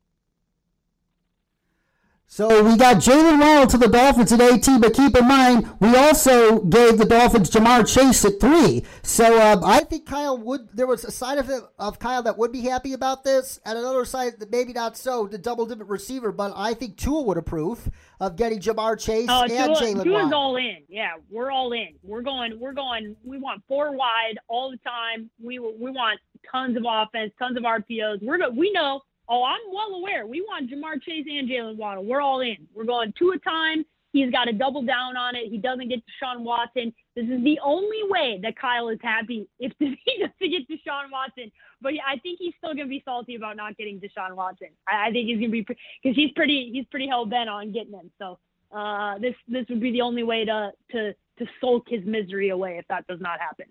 Speaker 1: So we got Jaylen Waddle to the Dolphins at 18, but keep in mind, we also gave the Dolphins Ja'Marr Chase at three. So uh, I think Kyle would, there was a side of, it, of Kyle that would be happy about this, and another side that maybe not so, the double dip receiver, but I think Tua would approve of getting Ja'Marr Chase uh, and Jaylen
Speaker 2: Tua's all in. Yeah, we're all in. We're going, we're going, we want four wide all the time. We, we want tons of offense, tons of RPOs. We're, we know Oh, I'm well aware. We want Ja'Marr Chase and Jaylen Waddle. We're all in. We're going two a time. He's got to double down on it. He doesn't get Deshaun Watson. This is the only way that Kyle is happy if he doesn't get Deshaun Watson. But I think he's still to be salty about not getting Deshaun Watson. I, I think he's to be because he's pretty he's pretty hell bent on getting him. So uh, this this would be the only way to to to sulk his misery away if that does not happen.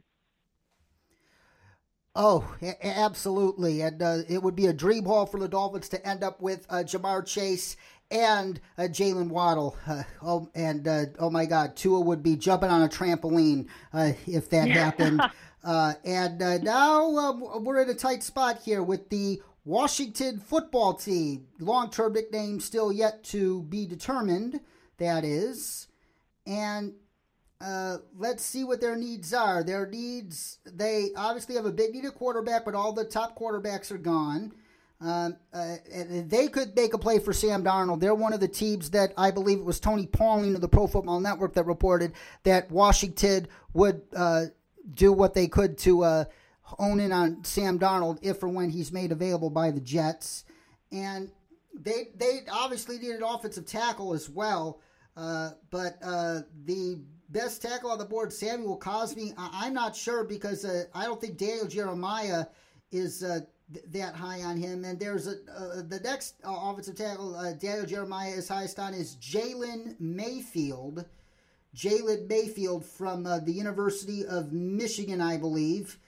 Speaker 1: Oh, absolutely. And uh, it would be a dream haul for the Dolphins to end up with uh, Ja'Marr Chase and uh, Jaylen Waddle. Uh, oh, and uh, oh my God, Tua would be jumping on a trampoline uh, if that happened. Uh, and uh, now we're in a tight spot here with the Washington football team. Long term nickname still yet to be determined, that is. And uh, let's see what their needs are. Their needs, they obviously have a big need at quarterback, but all the top quarterbacks are gone. Um, uh, they could make a play for Sam Darnold. They're one of the teams that I believe it was Tony Pauline of the Pro Football Network that reported that Washington would uh, do what they could to uh, own in on Sam Darnold if or when he's made available by the Jets. And they they obviously need an offensive tackle as well. Uh, but uh, the best tackle on the board, Samuel Cosmi, I, am not sure because uh, I don't think Daniel Jeremiah is uh, th- that high on him. And there's a uh, the next offensive tackle, Daniel Jeremiah is highest on is Jalen Mayfield. Jalen Mayfield from the University of Michigan, I believe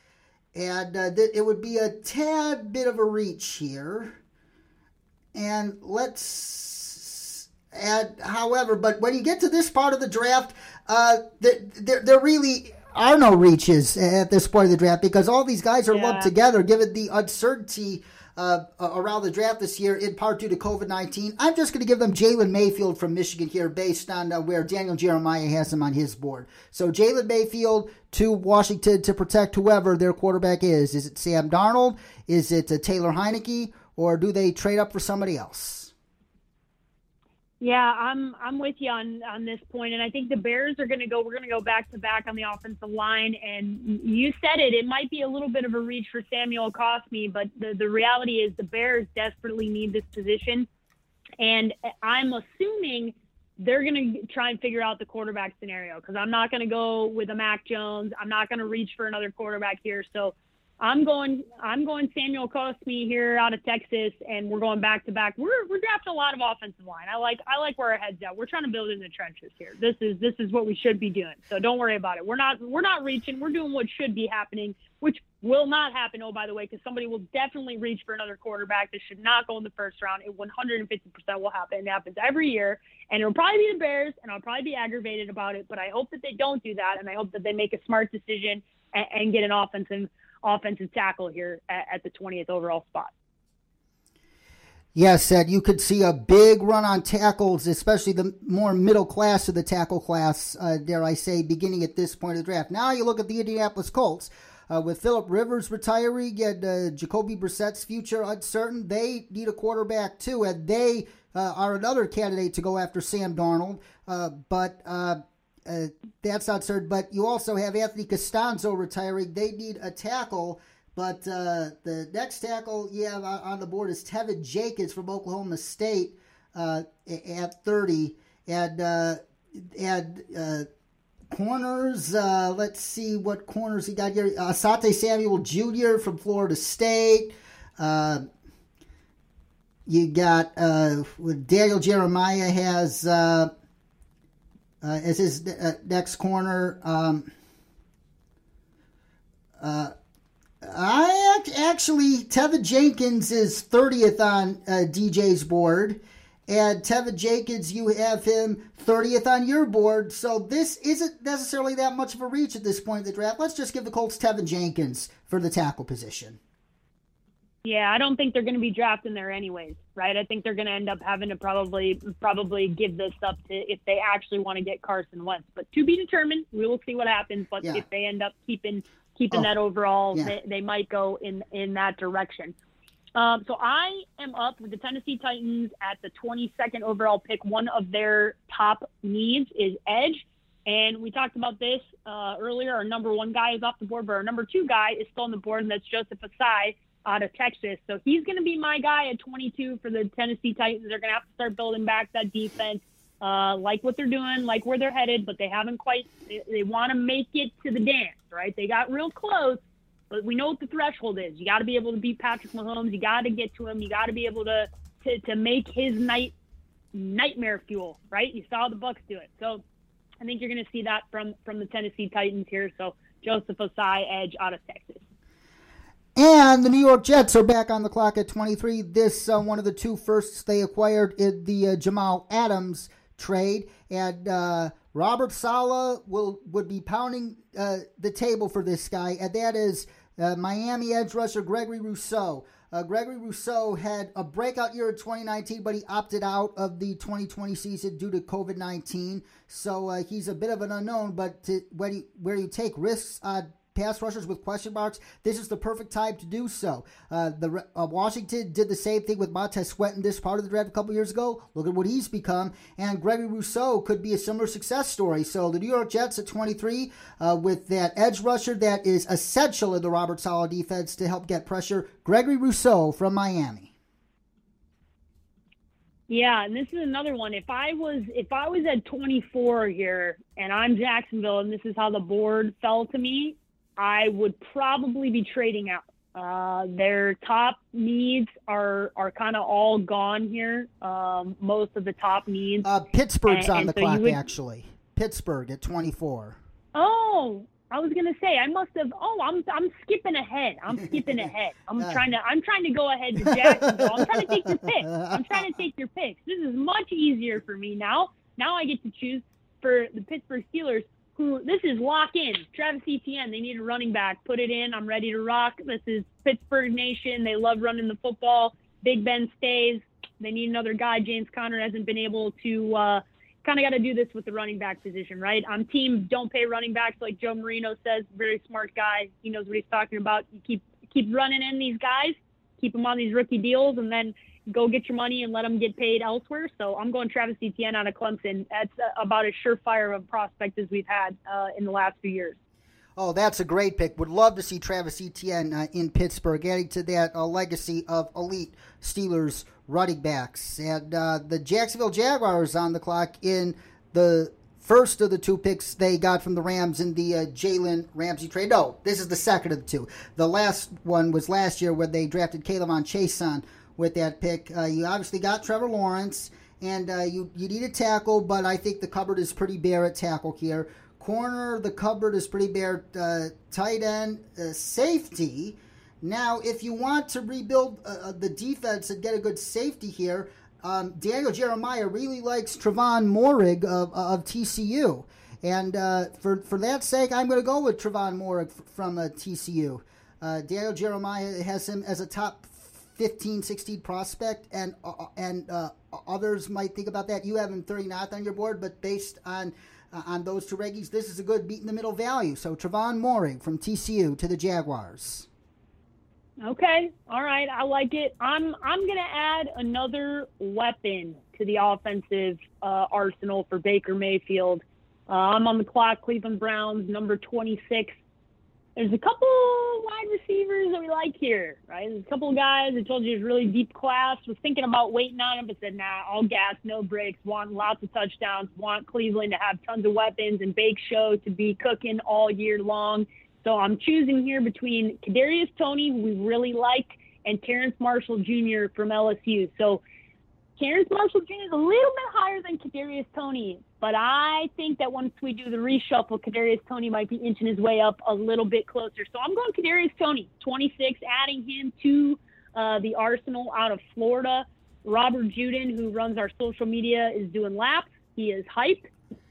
Speaker 1: and uh, th- it would be a tad bit of a reach here. And let's add, however, but when you get to this part of the draft, uh, there, there really are no reaches at this point of the draft because all these guys are yeah. lumped together, given the uncertainty uh, around the draft this year, in part due to COVID 19. I'm just going to give them Jalen Mayfield from Michigan here based on uh, where Daniel Jeremiah has him on his board. So Jalen Mayfield to Washington to protect whoever their quarterback is. Is it Sam Darnold? Is it uh, Taylor Heinicke? Or do they trade up for somebody else?
Speaker 2: Yeah, I'm I'm with you on on this point, and I think the Bears are going to go. We're going to go back to back on the offensive line, and you said it. It might be a little bit of a reach for Samuel Cosmi, but the the reality is the Bears desperately need this position, and I'm assuming they're going to try and figure out the quarterback scenario because I'm not going to go with a Mac Jones. I'm not going to reach for another quarterback here, so I'm going. I'm going Samuel Cosmi here out of Texas, and we're going back to back. We're we're drafting a lot of offensive line. I like I like where our heads at. We're trying to build in the trenches here. This is this is what we should be doing. So don't worry about it. We're not we're not reaching. We're doing what should be happening, which will not happen. Oh, by the way, because somebody will definitely reach for another quarterback that should not go in the first round. It 150% will happen. It happens every year, and it'll probably be the Bears, and I'll probably be aggravated about it. But I hope that they don't do that, and I hope that they make a smart decision and, and get an offensive offensive tackle here at, at the 20th overall spot.
Speaker 1: Yes, Ed, you could see a big run on tackles, especially the more middle class of the tackle class, uh, dare I say, beginning at this point of the draft. Now you look at the Indianapolis Colts. Uh, with Philip Rivers retiring and uh, Jacoby Brissett's future uncertain, they need a quarterback too, and they uh, are another candidate to go after Sam Darnold. Uh, but uh, uh, that's not certain. But you also have Anthony Castonzo retiring. They need a tackle. But uh, the next tackle you have on the board is Teven Jenkins from Oklahoma State uh, at 30. And, uh, and uh, corners, uh, let's see what corners he got here. Asante Samuel Jr. from Florida State. you got Daniel Jeremiah has uh, as his uh, next corner. Um, uh, I actually Teven Jenkins is 30th on uh, DJ's board, and Teven Jenkins you have him 30th on your board. So this isn't necessarily that much of a reach at this point in the draft. Let's just give the Colts Teven Jenkins for the tackle position.
Speaker 2: Yeah, I don't think they're going to be drafting there anyways, right? I think they're going to end up having to probably probably give this up to if they actually want to get Carson Wentz. But to be determined. We will see what happens. But yeah. if they end up keeping keeping oh, that overall, yeah. they, they might go in in that direction. Um, so I am up with the Tennessee Titans at the 22nd overall pick. One of their top needs is edge. And we talked about this uh, earlier. Our number one guy is off the board, but our number two guy is still on the board, and that's Joseph Ossai out of Texas. So he's going to be my guy at 22 for the Tennessee Titans. They're going to have to start building back that defense. Uh, like what they're doing, like where they're headed, but they haven't quite. They, they want to make it to the dance, right? They got real close, but we know what the threshold is. You got to be able to beat Patrick Mahomes. You got to get to him. You got to be able to, to to make his night nightmare fuel, right? You saw the Bucks do it, so I think you're going to see that from from the Tennessee Titans here. So Joseph Ossai, edge out of Texas.
Speaker 1: And the New York Jets are back on the clock at 23. This uh, one of the two firsts they acquired in the uh, Jamal Adams trade, and uh, Robert Saleh will would be pounding uh, the table for this guy, and that is uh, Miami edge rusher Gregory Rousseau. Uh, Gregory Rousseau had a breakout year in 2019, but he opted out of the 2020 season due to COVID 19. So he's a bit of an unknown. But to, when you, where you take risks on pass rushers with question marks, this is the perfect time to do so. Uh, the uh, Washington did the same thing with Montez Sweat in this part of the draft a couple years ago. Look at what he's become, and Gregory Rousseau could be a similar success story. So the New York Jets at 23 uh, with that edge rusher that is essential in the Robert Saleh defense to help get pressure. Gregory Rousseau from Miami.
Speaker 2: Yeah, and this is another one. If I was if I was at 24 here and I'm Jacksonville and this is how the board fell to me, I would probably be trading out. Uh, their top needs are are kind of all gone here. Um, most of the top needs.
Speaker 1: Uh, Pittsburgh's and, on and the so clock, would, actually. Pittsburgh at 24.
Speaker 2: Oh, I was gonna say I must have. Oh, I'm I'm skipping ahead. I'm skipping ahead. I'm trying to I'm trying to go ahead to Jacksonville. I'm trying to take your pick. I'm trying to take your picks. This is much easier for me now. Now I get to choose for the Pittsburgh Steelers who this is lock in. Travis Etienne, they need a running back. Put it in. I'm ready to rock. This is Pittsburgh Nation. They love running the football. Big Ben stays. They need another guy. James Conner hasn't been able to uh, kind of got to do this with the running back position, right? I'm team don't pay running backs like Joe Marino says. Very smart guy. He knows what he's talking about. You keep keep running in these guys, keep them on these rookie deals, and then go get your money and let them get paid elsewhere. So I'm going Travis Etienne out of Clemson. That's about as surefire of a prospect as we've had uh, in the last few years.
Speaker 1: Oh, that's a great pick. Would love to see Travis Etienne uh, in Pittsburgh, adding to that a legacy of elite Steelers running backs. And uh, the Jacksonville Jaguars on the clock in the first of the two picks they got from the Rams in the uh, Jalen Ramsey trade. No, this is the second of the two. The last one was last year where they drafted K'Lavon Chaisson with that pick. Uh, you obviously got Trevor Lawrence, and uh, you you need a tackle, but I think the cupboard is pretty bare at tackle here. Corner, the cupboard is pretty bare. Uh, tight end, uh, safety. Now, if you want to rebuild uh, uh, the defense and get a good safety here, um, Daniel Jeremiah really likes Trevon Moehrig of, of TCU. And uh, for, for that sake, I'm going to go with Trevon Moehrig from uh, TCU. Uh, Daniel Jeremiah has him as a top 15, 16 prospect, and uh, uh, and uh, others might think about that. You have him 39th on your board, but based on uh, on those two reggies, this is a good beat in the middle value. So Trevon Moehrig from TCU to the Jaguars.
Speaker 2: Okay, all right, I like it. I'm I'm gonna add another weapon to the offensive uh, arsenal for Baker Mayfield. Uh, I'm on the clock. Cleveland Browns, number 26 there's a couple wide receivers that we like here, right? There's a couple guys I told you it's really deep class. Was thinking about waiting on him, but said, nah, all gas, no breaks. Want lots of touchdowns. Want Cleveland to have tons of weapons and Bake Show to be cooking all year long. So I'm choosing here between Kadarius Toney, who we really like, and Terrace Marshall Jr. from LSU. So Terrace Marshall Jr. is a little bit higher than Kadarius Toney, but I think that once we do the reshuffle, Kadarius Toney might be inching his way up a little bit closer. So I'm going Kadarius Toney, 26, adding him to uh, the arsenal out of Florida. Robert Juden, who runs our social media, is doing laps. He is hyped.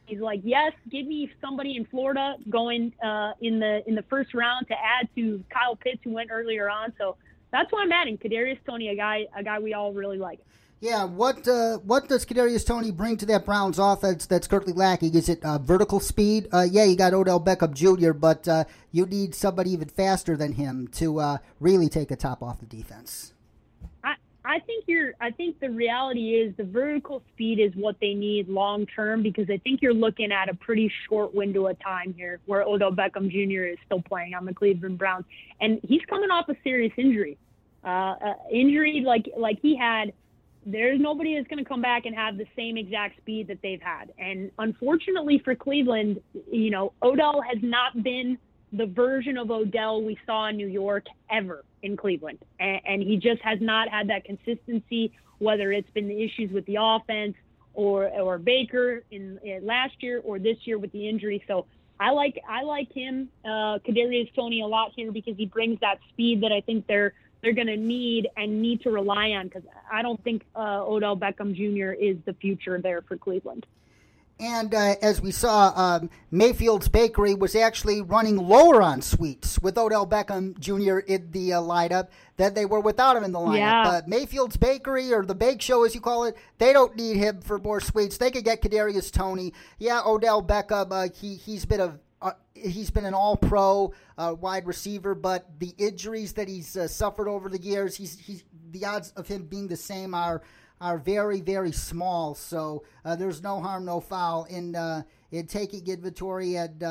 Speaker 2: He's like, yes, give me somebody in Florida going uh, in the in the first round to add to Kyle Pitts, who went earlier on. So that's why I'm adding Kadarius Toney, a guy a guy we all really like.
Speaker 1: Yeah, what uh, what does Kadarius Toney bring to that Browns offense that's currently lacking? Is it uh, vertical speed? Uh, yeah, you got Odell Beckham Jr., but uh, you need somebody even faster than him to uh, really take a top off the defense.
Speaker 2: I I think you're. I think the reality is the vertical speed is what they need long term because I think you're looking at a pretty short window of time here where Odell Beckham Jr. is still playing on the Cleveland Browns, and he's coming off a serious injury. Uh, injury like like he had there's nobody that's going to come back and have the same exact speed that they've had. And unfortunately for Cleveland, you know, Odell has not been the version of Odell we saw in New York ever in Cleveland. And, and he just has not had that consistency, whether it's been the issues with the offense or, or Baker in, in last year or this year with the injury. So I like I like him, uh, Kadarius Toney a lot here because he brings that speed that I think they're they're going to need and need to rely on because I don't think uh, Odell Beckham Jr. is the future there for Cleveland.
Speaker 1: And uh, as we saw, um, Mayfield's Bakery was actually running lower on sweets with Odell Beckham Jr. in the uh, lineup than they were without him in the lineup.
Speaker 2: Yeah.
Speaker 1: But Mayfield's Bakery, or the Bake Show as you call it, they don't need him for more sweets. They could get Kadarius Toney. Yeah, Odell Beckham, uh, he, he's been a uh, he's been an all-pro uh, wide receiver, but the injuries that he's uh, suffered over the years, he's, he's the odds of him being the same are are very very small. So uh, there's no harm, no foul in uh, in taking inventory and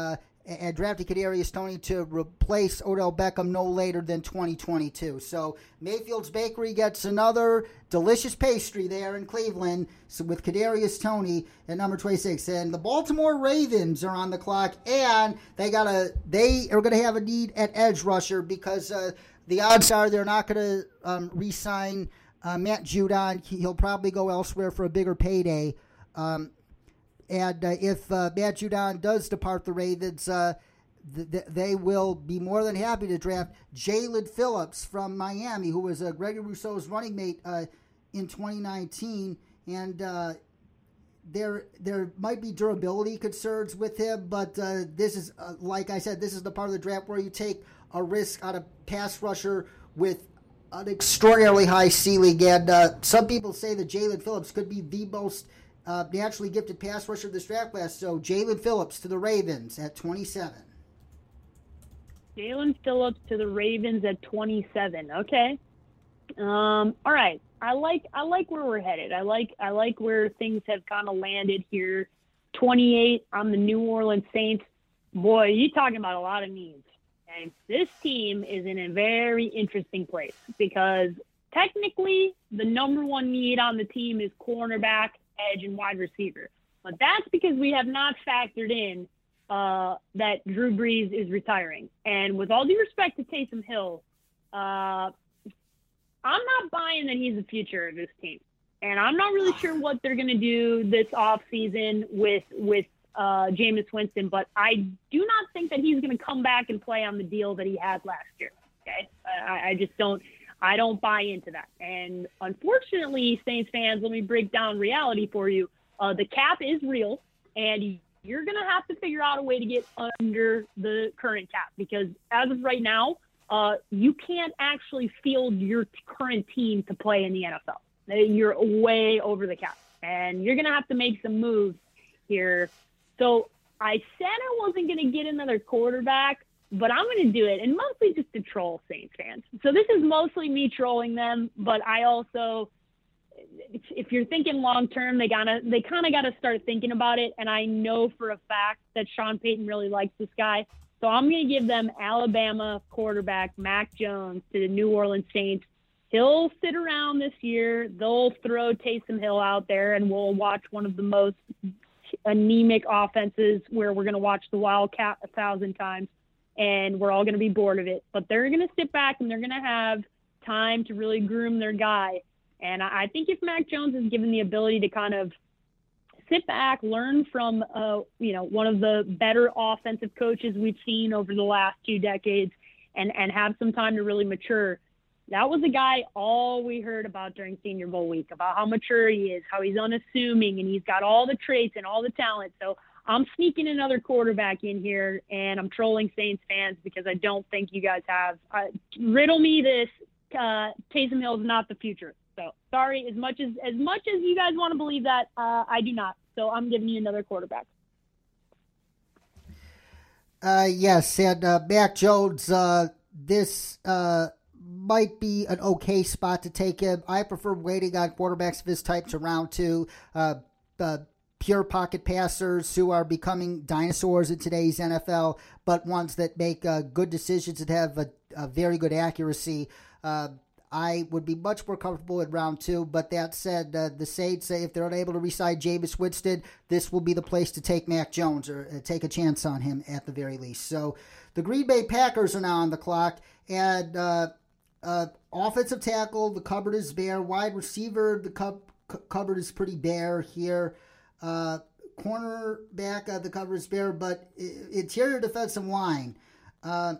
Speaker 1: uh, and drafting Kadarius Toney to replace Odell Beckham no later than 2022. So Mayfield's Bakery gets another delicious pastry there in Cleveland with Kadarius Toney at number 26. And the Baltimore Ravens are on the clock, and they got a they are going to have a need at edge rusher because uh, the odds are they're not going to um, re-sign uh, Matt Judon. He'll probably go elsewhere for a bigger payday. Um, and uh, if uh, Matt Judon does depart the Ravens, uh, th- th- they will be more than happy to draft Jaelan Phillips from Miami, who was uh, Gregory Rousseau's running mate uh, in 2019. And uh, there, there might be durability concerns with him, but uh, this is, like I said, this is the part of the draft where you take a risk on a pass rusher with an extraordinarily high ceiling. And some people say that Jaelan Phillips could be the most uh, naturally gifted pass rusher of this draft class. So Jaelan Phillips to the Ravens at 27.
Speaker 2: Jaelan Phillips to the Ravens at 27. Okay. Um, all right. I like I like where we're headed. I like I like where things have kind of landed here. 28 on the New Orleans Saints. Boy, you talking about a lot of needs. And This team is in a very interesting place because technically the number one need on the team is cornerback, edge, and wide receiver. But that's because we have not factored in uh, that Drew Brees is retiring. And with all due respect to Taysom Hill, uh, I'm not buying that he's the future of this team. And I'm not really sure what they're going to do this offseason with with uh, Jameis Winston, but I do not think that he's going to come back and play on the deal that he had last year. Okay, I, I just don't. I don't buy into that. And unfortunately, Saints fans, let me break down reality for you. Uh, the cap is real, and you're going to have to figure out a way to get under the current cap because as of right now, uh, you can't actually field your current team to play in the NFL. You're way over the cap, and you're going to have to make some moves here. So I said I wasn't going to get another quarterback, but I'm going to do it, and mostly just to troll Saints fans. So this is mostly me trolling them, but I also, if you're thinking long term, they gotta, they kind of got to start thinking about it. And I know for a fact that Sean Payton really likes this guy. So I'm going to give them Alabama quarterback Mac Jones to the New Orleans Saints. He'll sit around this year. They'll throw Taysom Hill out there, and we'll watch one of the most anemic offenses where we're going to watch the Wildcat a thousand times, and we're all going to be bored of it. But they're going to sit back and they're going to have time to really groom their guy. And I think if Mac Jones is given the ability to kind of sit back, learn from uh, you know one of the better offensive coaches we've seen over the last two decades, and and have some time to really mature. That was a guy all we heard about during Senior Bowl week about how mature he is, how he's unassuming, and he's got all the traits and all the talent. So I'm sneaking another quarterback in here, and I'm trolling Saints fans because I don't think you guys have. Uh, riddle me this: uh, Taysom Hill is not the future. So sorry, as much as as much as you guys want to believe that, uh, I do not. So I'm giving you another quarterback.
Speaker 1: Uh, yes, and uh, Mac Jones. Uh, this uh, might be an okay spot to take him. I prefer waiting on quarterbacks of this type to round two. Uh, uh, pure pocket passers who are becoming dinosaurs in today's NFL, but ones that make uh, good decisions and have a, a very good accuracy. Uh, I would be much more comfortable in round two. But that said, uh, the Saints, if they're unable to resign Jameis Winston, this will be the place to take Mac Jones or uh, take a chance on him at the very least. So the Green Bay Packers are now on the clock. And uh, uh, offensive tackle, the cupboard is bare. Wide receiver, the cu- cupboard is pretty bare here. Uh, cornerback of the coverage there, but interior defensive line. Uh,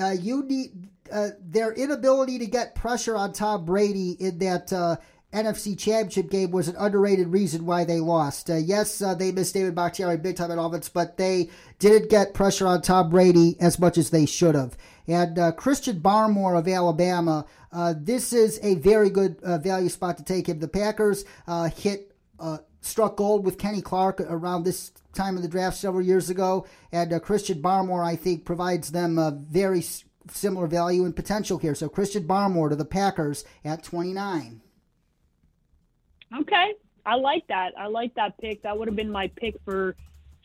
Speaker 1: uh, you need uh, their inability to get pressure on Tom Brady in that uh, NFC Championship game was an underrated reason why they lost. Uh, yes, uh, they missed David Bakhtiari big time at offense, but they didn't get pressure on Tom Brady as much as they should have. And uh, Christian Barmore of Alabama, uh, this is a very good uh, value spot to take him. The Packers uh, hit struck gold with Kenny Clark around this time of the draft several years ago, and Christian Barmore, I think, provides them a very similar value and potential here. So Christian Barmore to the Packers at 29.
Speaker 2: Okay, I like that. I like that pick. That would have been my pick for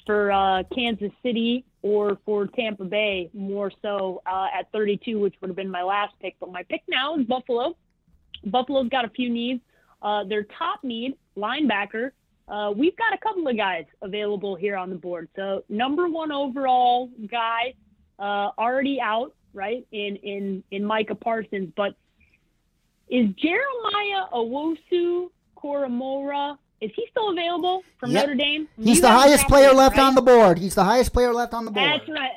Speaker 2: for uh, Kansas City or for Tampa Bay, more so uh, at 32, which would have been my last pick. But my pick now is Buffalo. Buffalo's got a few needs. Uh, their top need, linebacker. Uh, we've got a couple of guys available here on the board. So number one overall guy uh, already out, right? In in in Micah Parsons, but is Jeremiah Owusu Koramoah. Is he still available from yep. Notre Dame?
Speaker 1: He's the highest player left right? on the board. He's the highest player left on the board.
Speaker 2: That's right.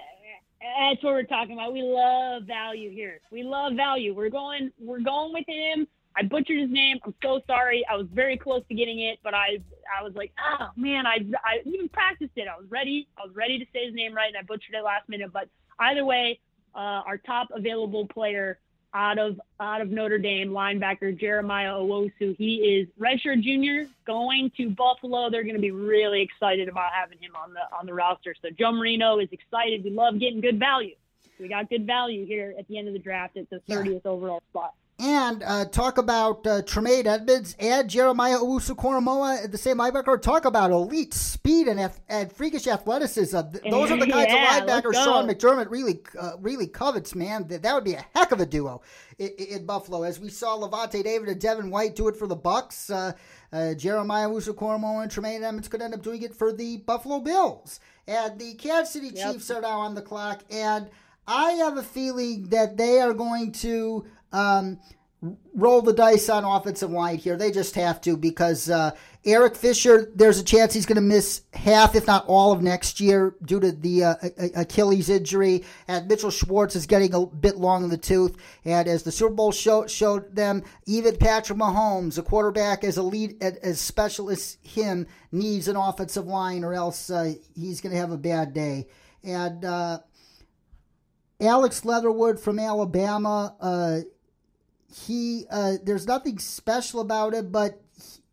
Speaker 2: That's what we're talking about. We love value here. We love value. We're going. We're going with him. I butchered his name. I'm so sorry. I was very close to getting it, but I I was like, oh man, I I even practiced it. I was ready. I was ready to say his name right, and I butchered it last minute. But either way, uh, our top available player out of out of Notre Dame, linebacker Jeremiah Owusu. He is redshirt junior going to Buffalo. They're going to be really excited about having him on the on the roster. So Joe Marino is excited. We love getting good value. We got good value here at the end of the draft at the 30th yeah. overall spot
Speaker 1: and uh, talk about uh, Tremaine Edmunds and Jeremiah Owusu at the same linebacker. Talk about elite speed and, and freakish athleticism. Those are the kinds yeah, of linebackers Sean McDermott really uh, really covets, man. That, that would be a heck of a duo in, in, Buffalo. As we saw Lavonte David and Devin White do it for the Bucks, uh, uh, Jeremiah Owusu and Tremaine Edmunds could end up doing it for the Buffalo Bills. And the Kansas City yep. Chiefs are now on the clock, and I have a feeling that they are going to um, roll the dice on offensive line here. They just have to because uh, Eric Fisher, there's a chance he's going to miss half, if not all, of next year due to the uh, Achilles injury. And Mitchell Schwartz is getting a bit long in the tooth. And as the Super Bowl show, showed them, even Patrick Mahomes, a quarterback as elite as special as him, needs an offensive line, or else uh, he's going to have a bad day. And uh, Alex Leatherwood from Alabama uh, he uh, there's nothing special about it, but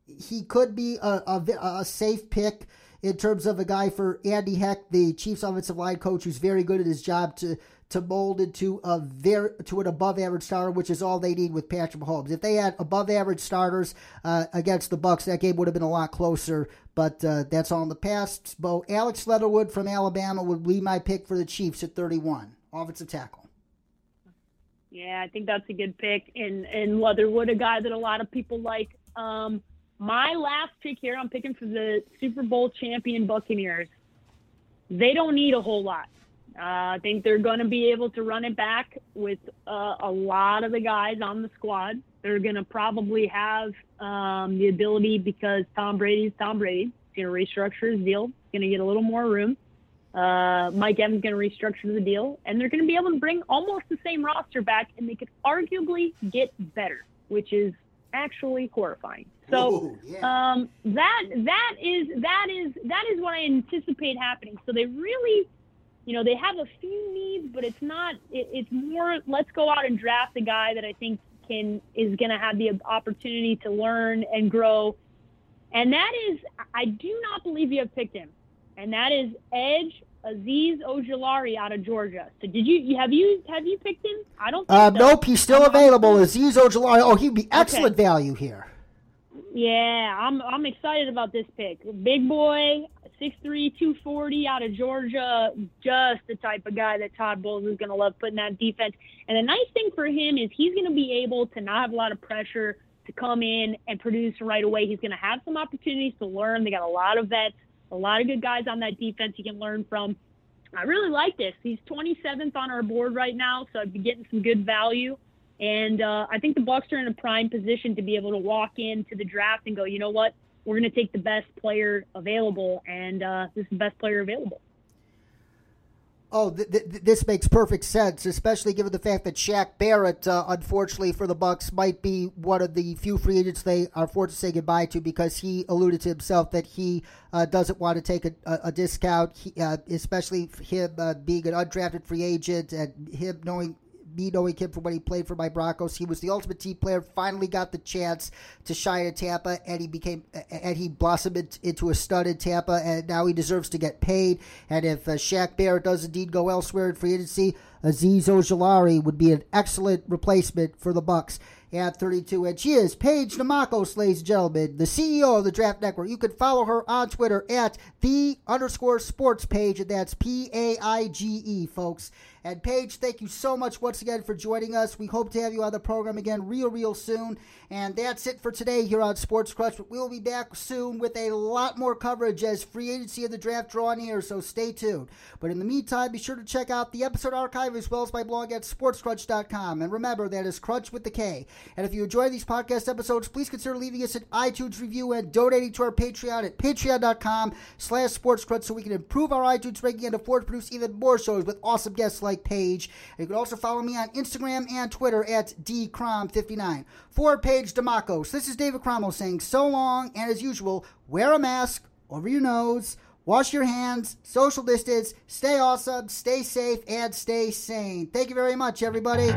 Speaker 1: he could be a, a, a, safe pick in terms of a guy for Andy Heck, the Chiefs offensive line coach, who's very good at his job to to mold into a very to an above average starter, which is all they need with Patrick Mahomes. If they had above average starters uh, against the Bucks, that game would have been a lot closer. But uh, that's all in the past. Bo Alex Leatherwood from Alabama would be my pick for the Chiefs at 31, offensive tackle.
Speaker 2: Yeah, I think that's a good pick. And and Leatherwood, a guy that a lot of people like. Um, my last pick here, I'm picking for the Super Bowl champion Buccaneers. They don't need a whole lot. Uh, I think they're going to be able to run it back with uh, a lot of the guys on the squad. They're going to probably have um, the ability because Tom Brady's Tom Brady. He's going to restructure his deal. He's going to get a little more room. Uh, Mike Evans going to restructure the deal, and they're going to be able to bring almost the same roster back, and they could arguably get better, which is actually horrifying. So Ooh, yeah. um, that that is that is that is what I anticipate happening. So they really, you know, they have a few needs, but it's not. It, it's more. Let's go out and draft a guy that I think can is going to have the opportunity to learn and grow. And that is, I do not believe you have picked him and that is Edge Azeez Ojulari out of Georgia. So did you have you have you picked him? I don't. Uh,
Speaker 1: so. Nope, he's still available. Azeez Ojulari. Oh, he'd be excellent okay. value here.
Speaker 2: Yeah, I'm I'm excited about this pick. Big boy, 6'3", 240 out of Georgia. Just the type of guy that Todd Bowles is going to love putting that defense. And the nice thing for him is he's going to be able to not have a lot of pressure to come in and produce right away. He's going to have some opportunities to learn. They got a lot of vets a lot of good guys on that defense you can learn from. I really like this. He's 27th on our board right now, so I'd be getting some good value. And uh, I think the Bucks are in a prime position to be able to walk into the draft and go, you know what? we're going to take the best player available, and uh, this is the best player available.
Speaker 1: Oh, th- th- this makes perfect sense, especially given the fact that Shaq Barrett, uh, unfortunately for the Bucks, might be one of the few free agents they are forced to say goodbye to because he alluded to himself that he uh, doesn't want to take a, a, discount, he, uh, especially him uh, being an undrafted free agent and him knowing me knowing him from when he played for my Broncos. He was the ultimate team player. Finally got the chance to shine at Tampa, and he became and he blossomed into a stud in Tampa. And now he deserves to get paid. And if uh, Shaq Barrett does indeed go elsewhere in free agency, Azeez Ojulari would be an excellent replacement for the Bucks at 32. And she is Paige Dimakos, ladies and gentlemen, the CEO of the Draft Network. You can follow her on Twitter at the underscore sports page, and that's P A I G E, folks. And Paige, thank you so much once again for joining us. We hope to have you on the program again real, real soon. And that's it for today here on Sports Crunch. But we'll be back soon with a lot more coverage as free agency of the draft draw near, so stay tuned. But in the meantime, be sure to check out the episode archive as well as my blog at sportscrunch.com. And remember, that is Crunch with the K. And if you enjoy these podcast episodes, please consider leaving us an iTunes review and donating to our Patreon at patreon.com slash sportscrunch so we can improve our iTunes ranking and afford to produce even more shows with awesome guests like Paige. And you can also follow me on Instagram and Twitter at dcrom59. For Paige Dimakos, this is David Cromwell saying so long, and as usual, wear a mask over your nose, wash your hands, social distance, stay awesome, stay safe, and stay sane. Thank you very much, everybody.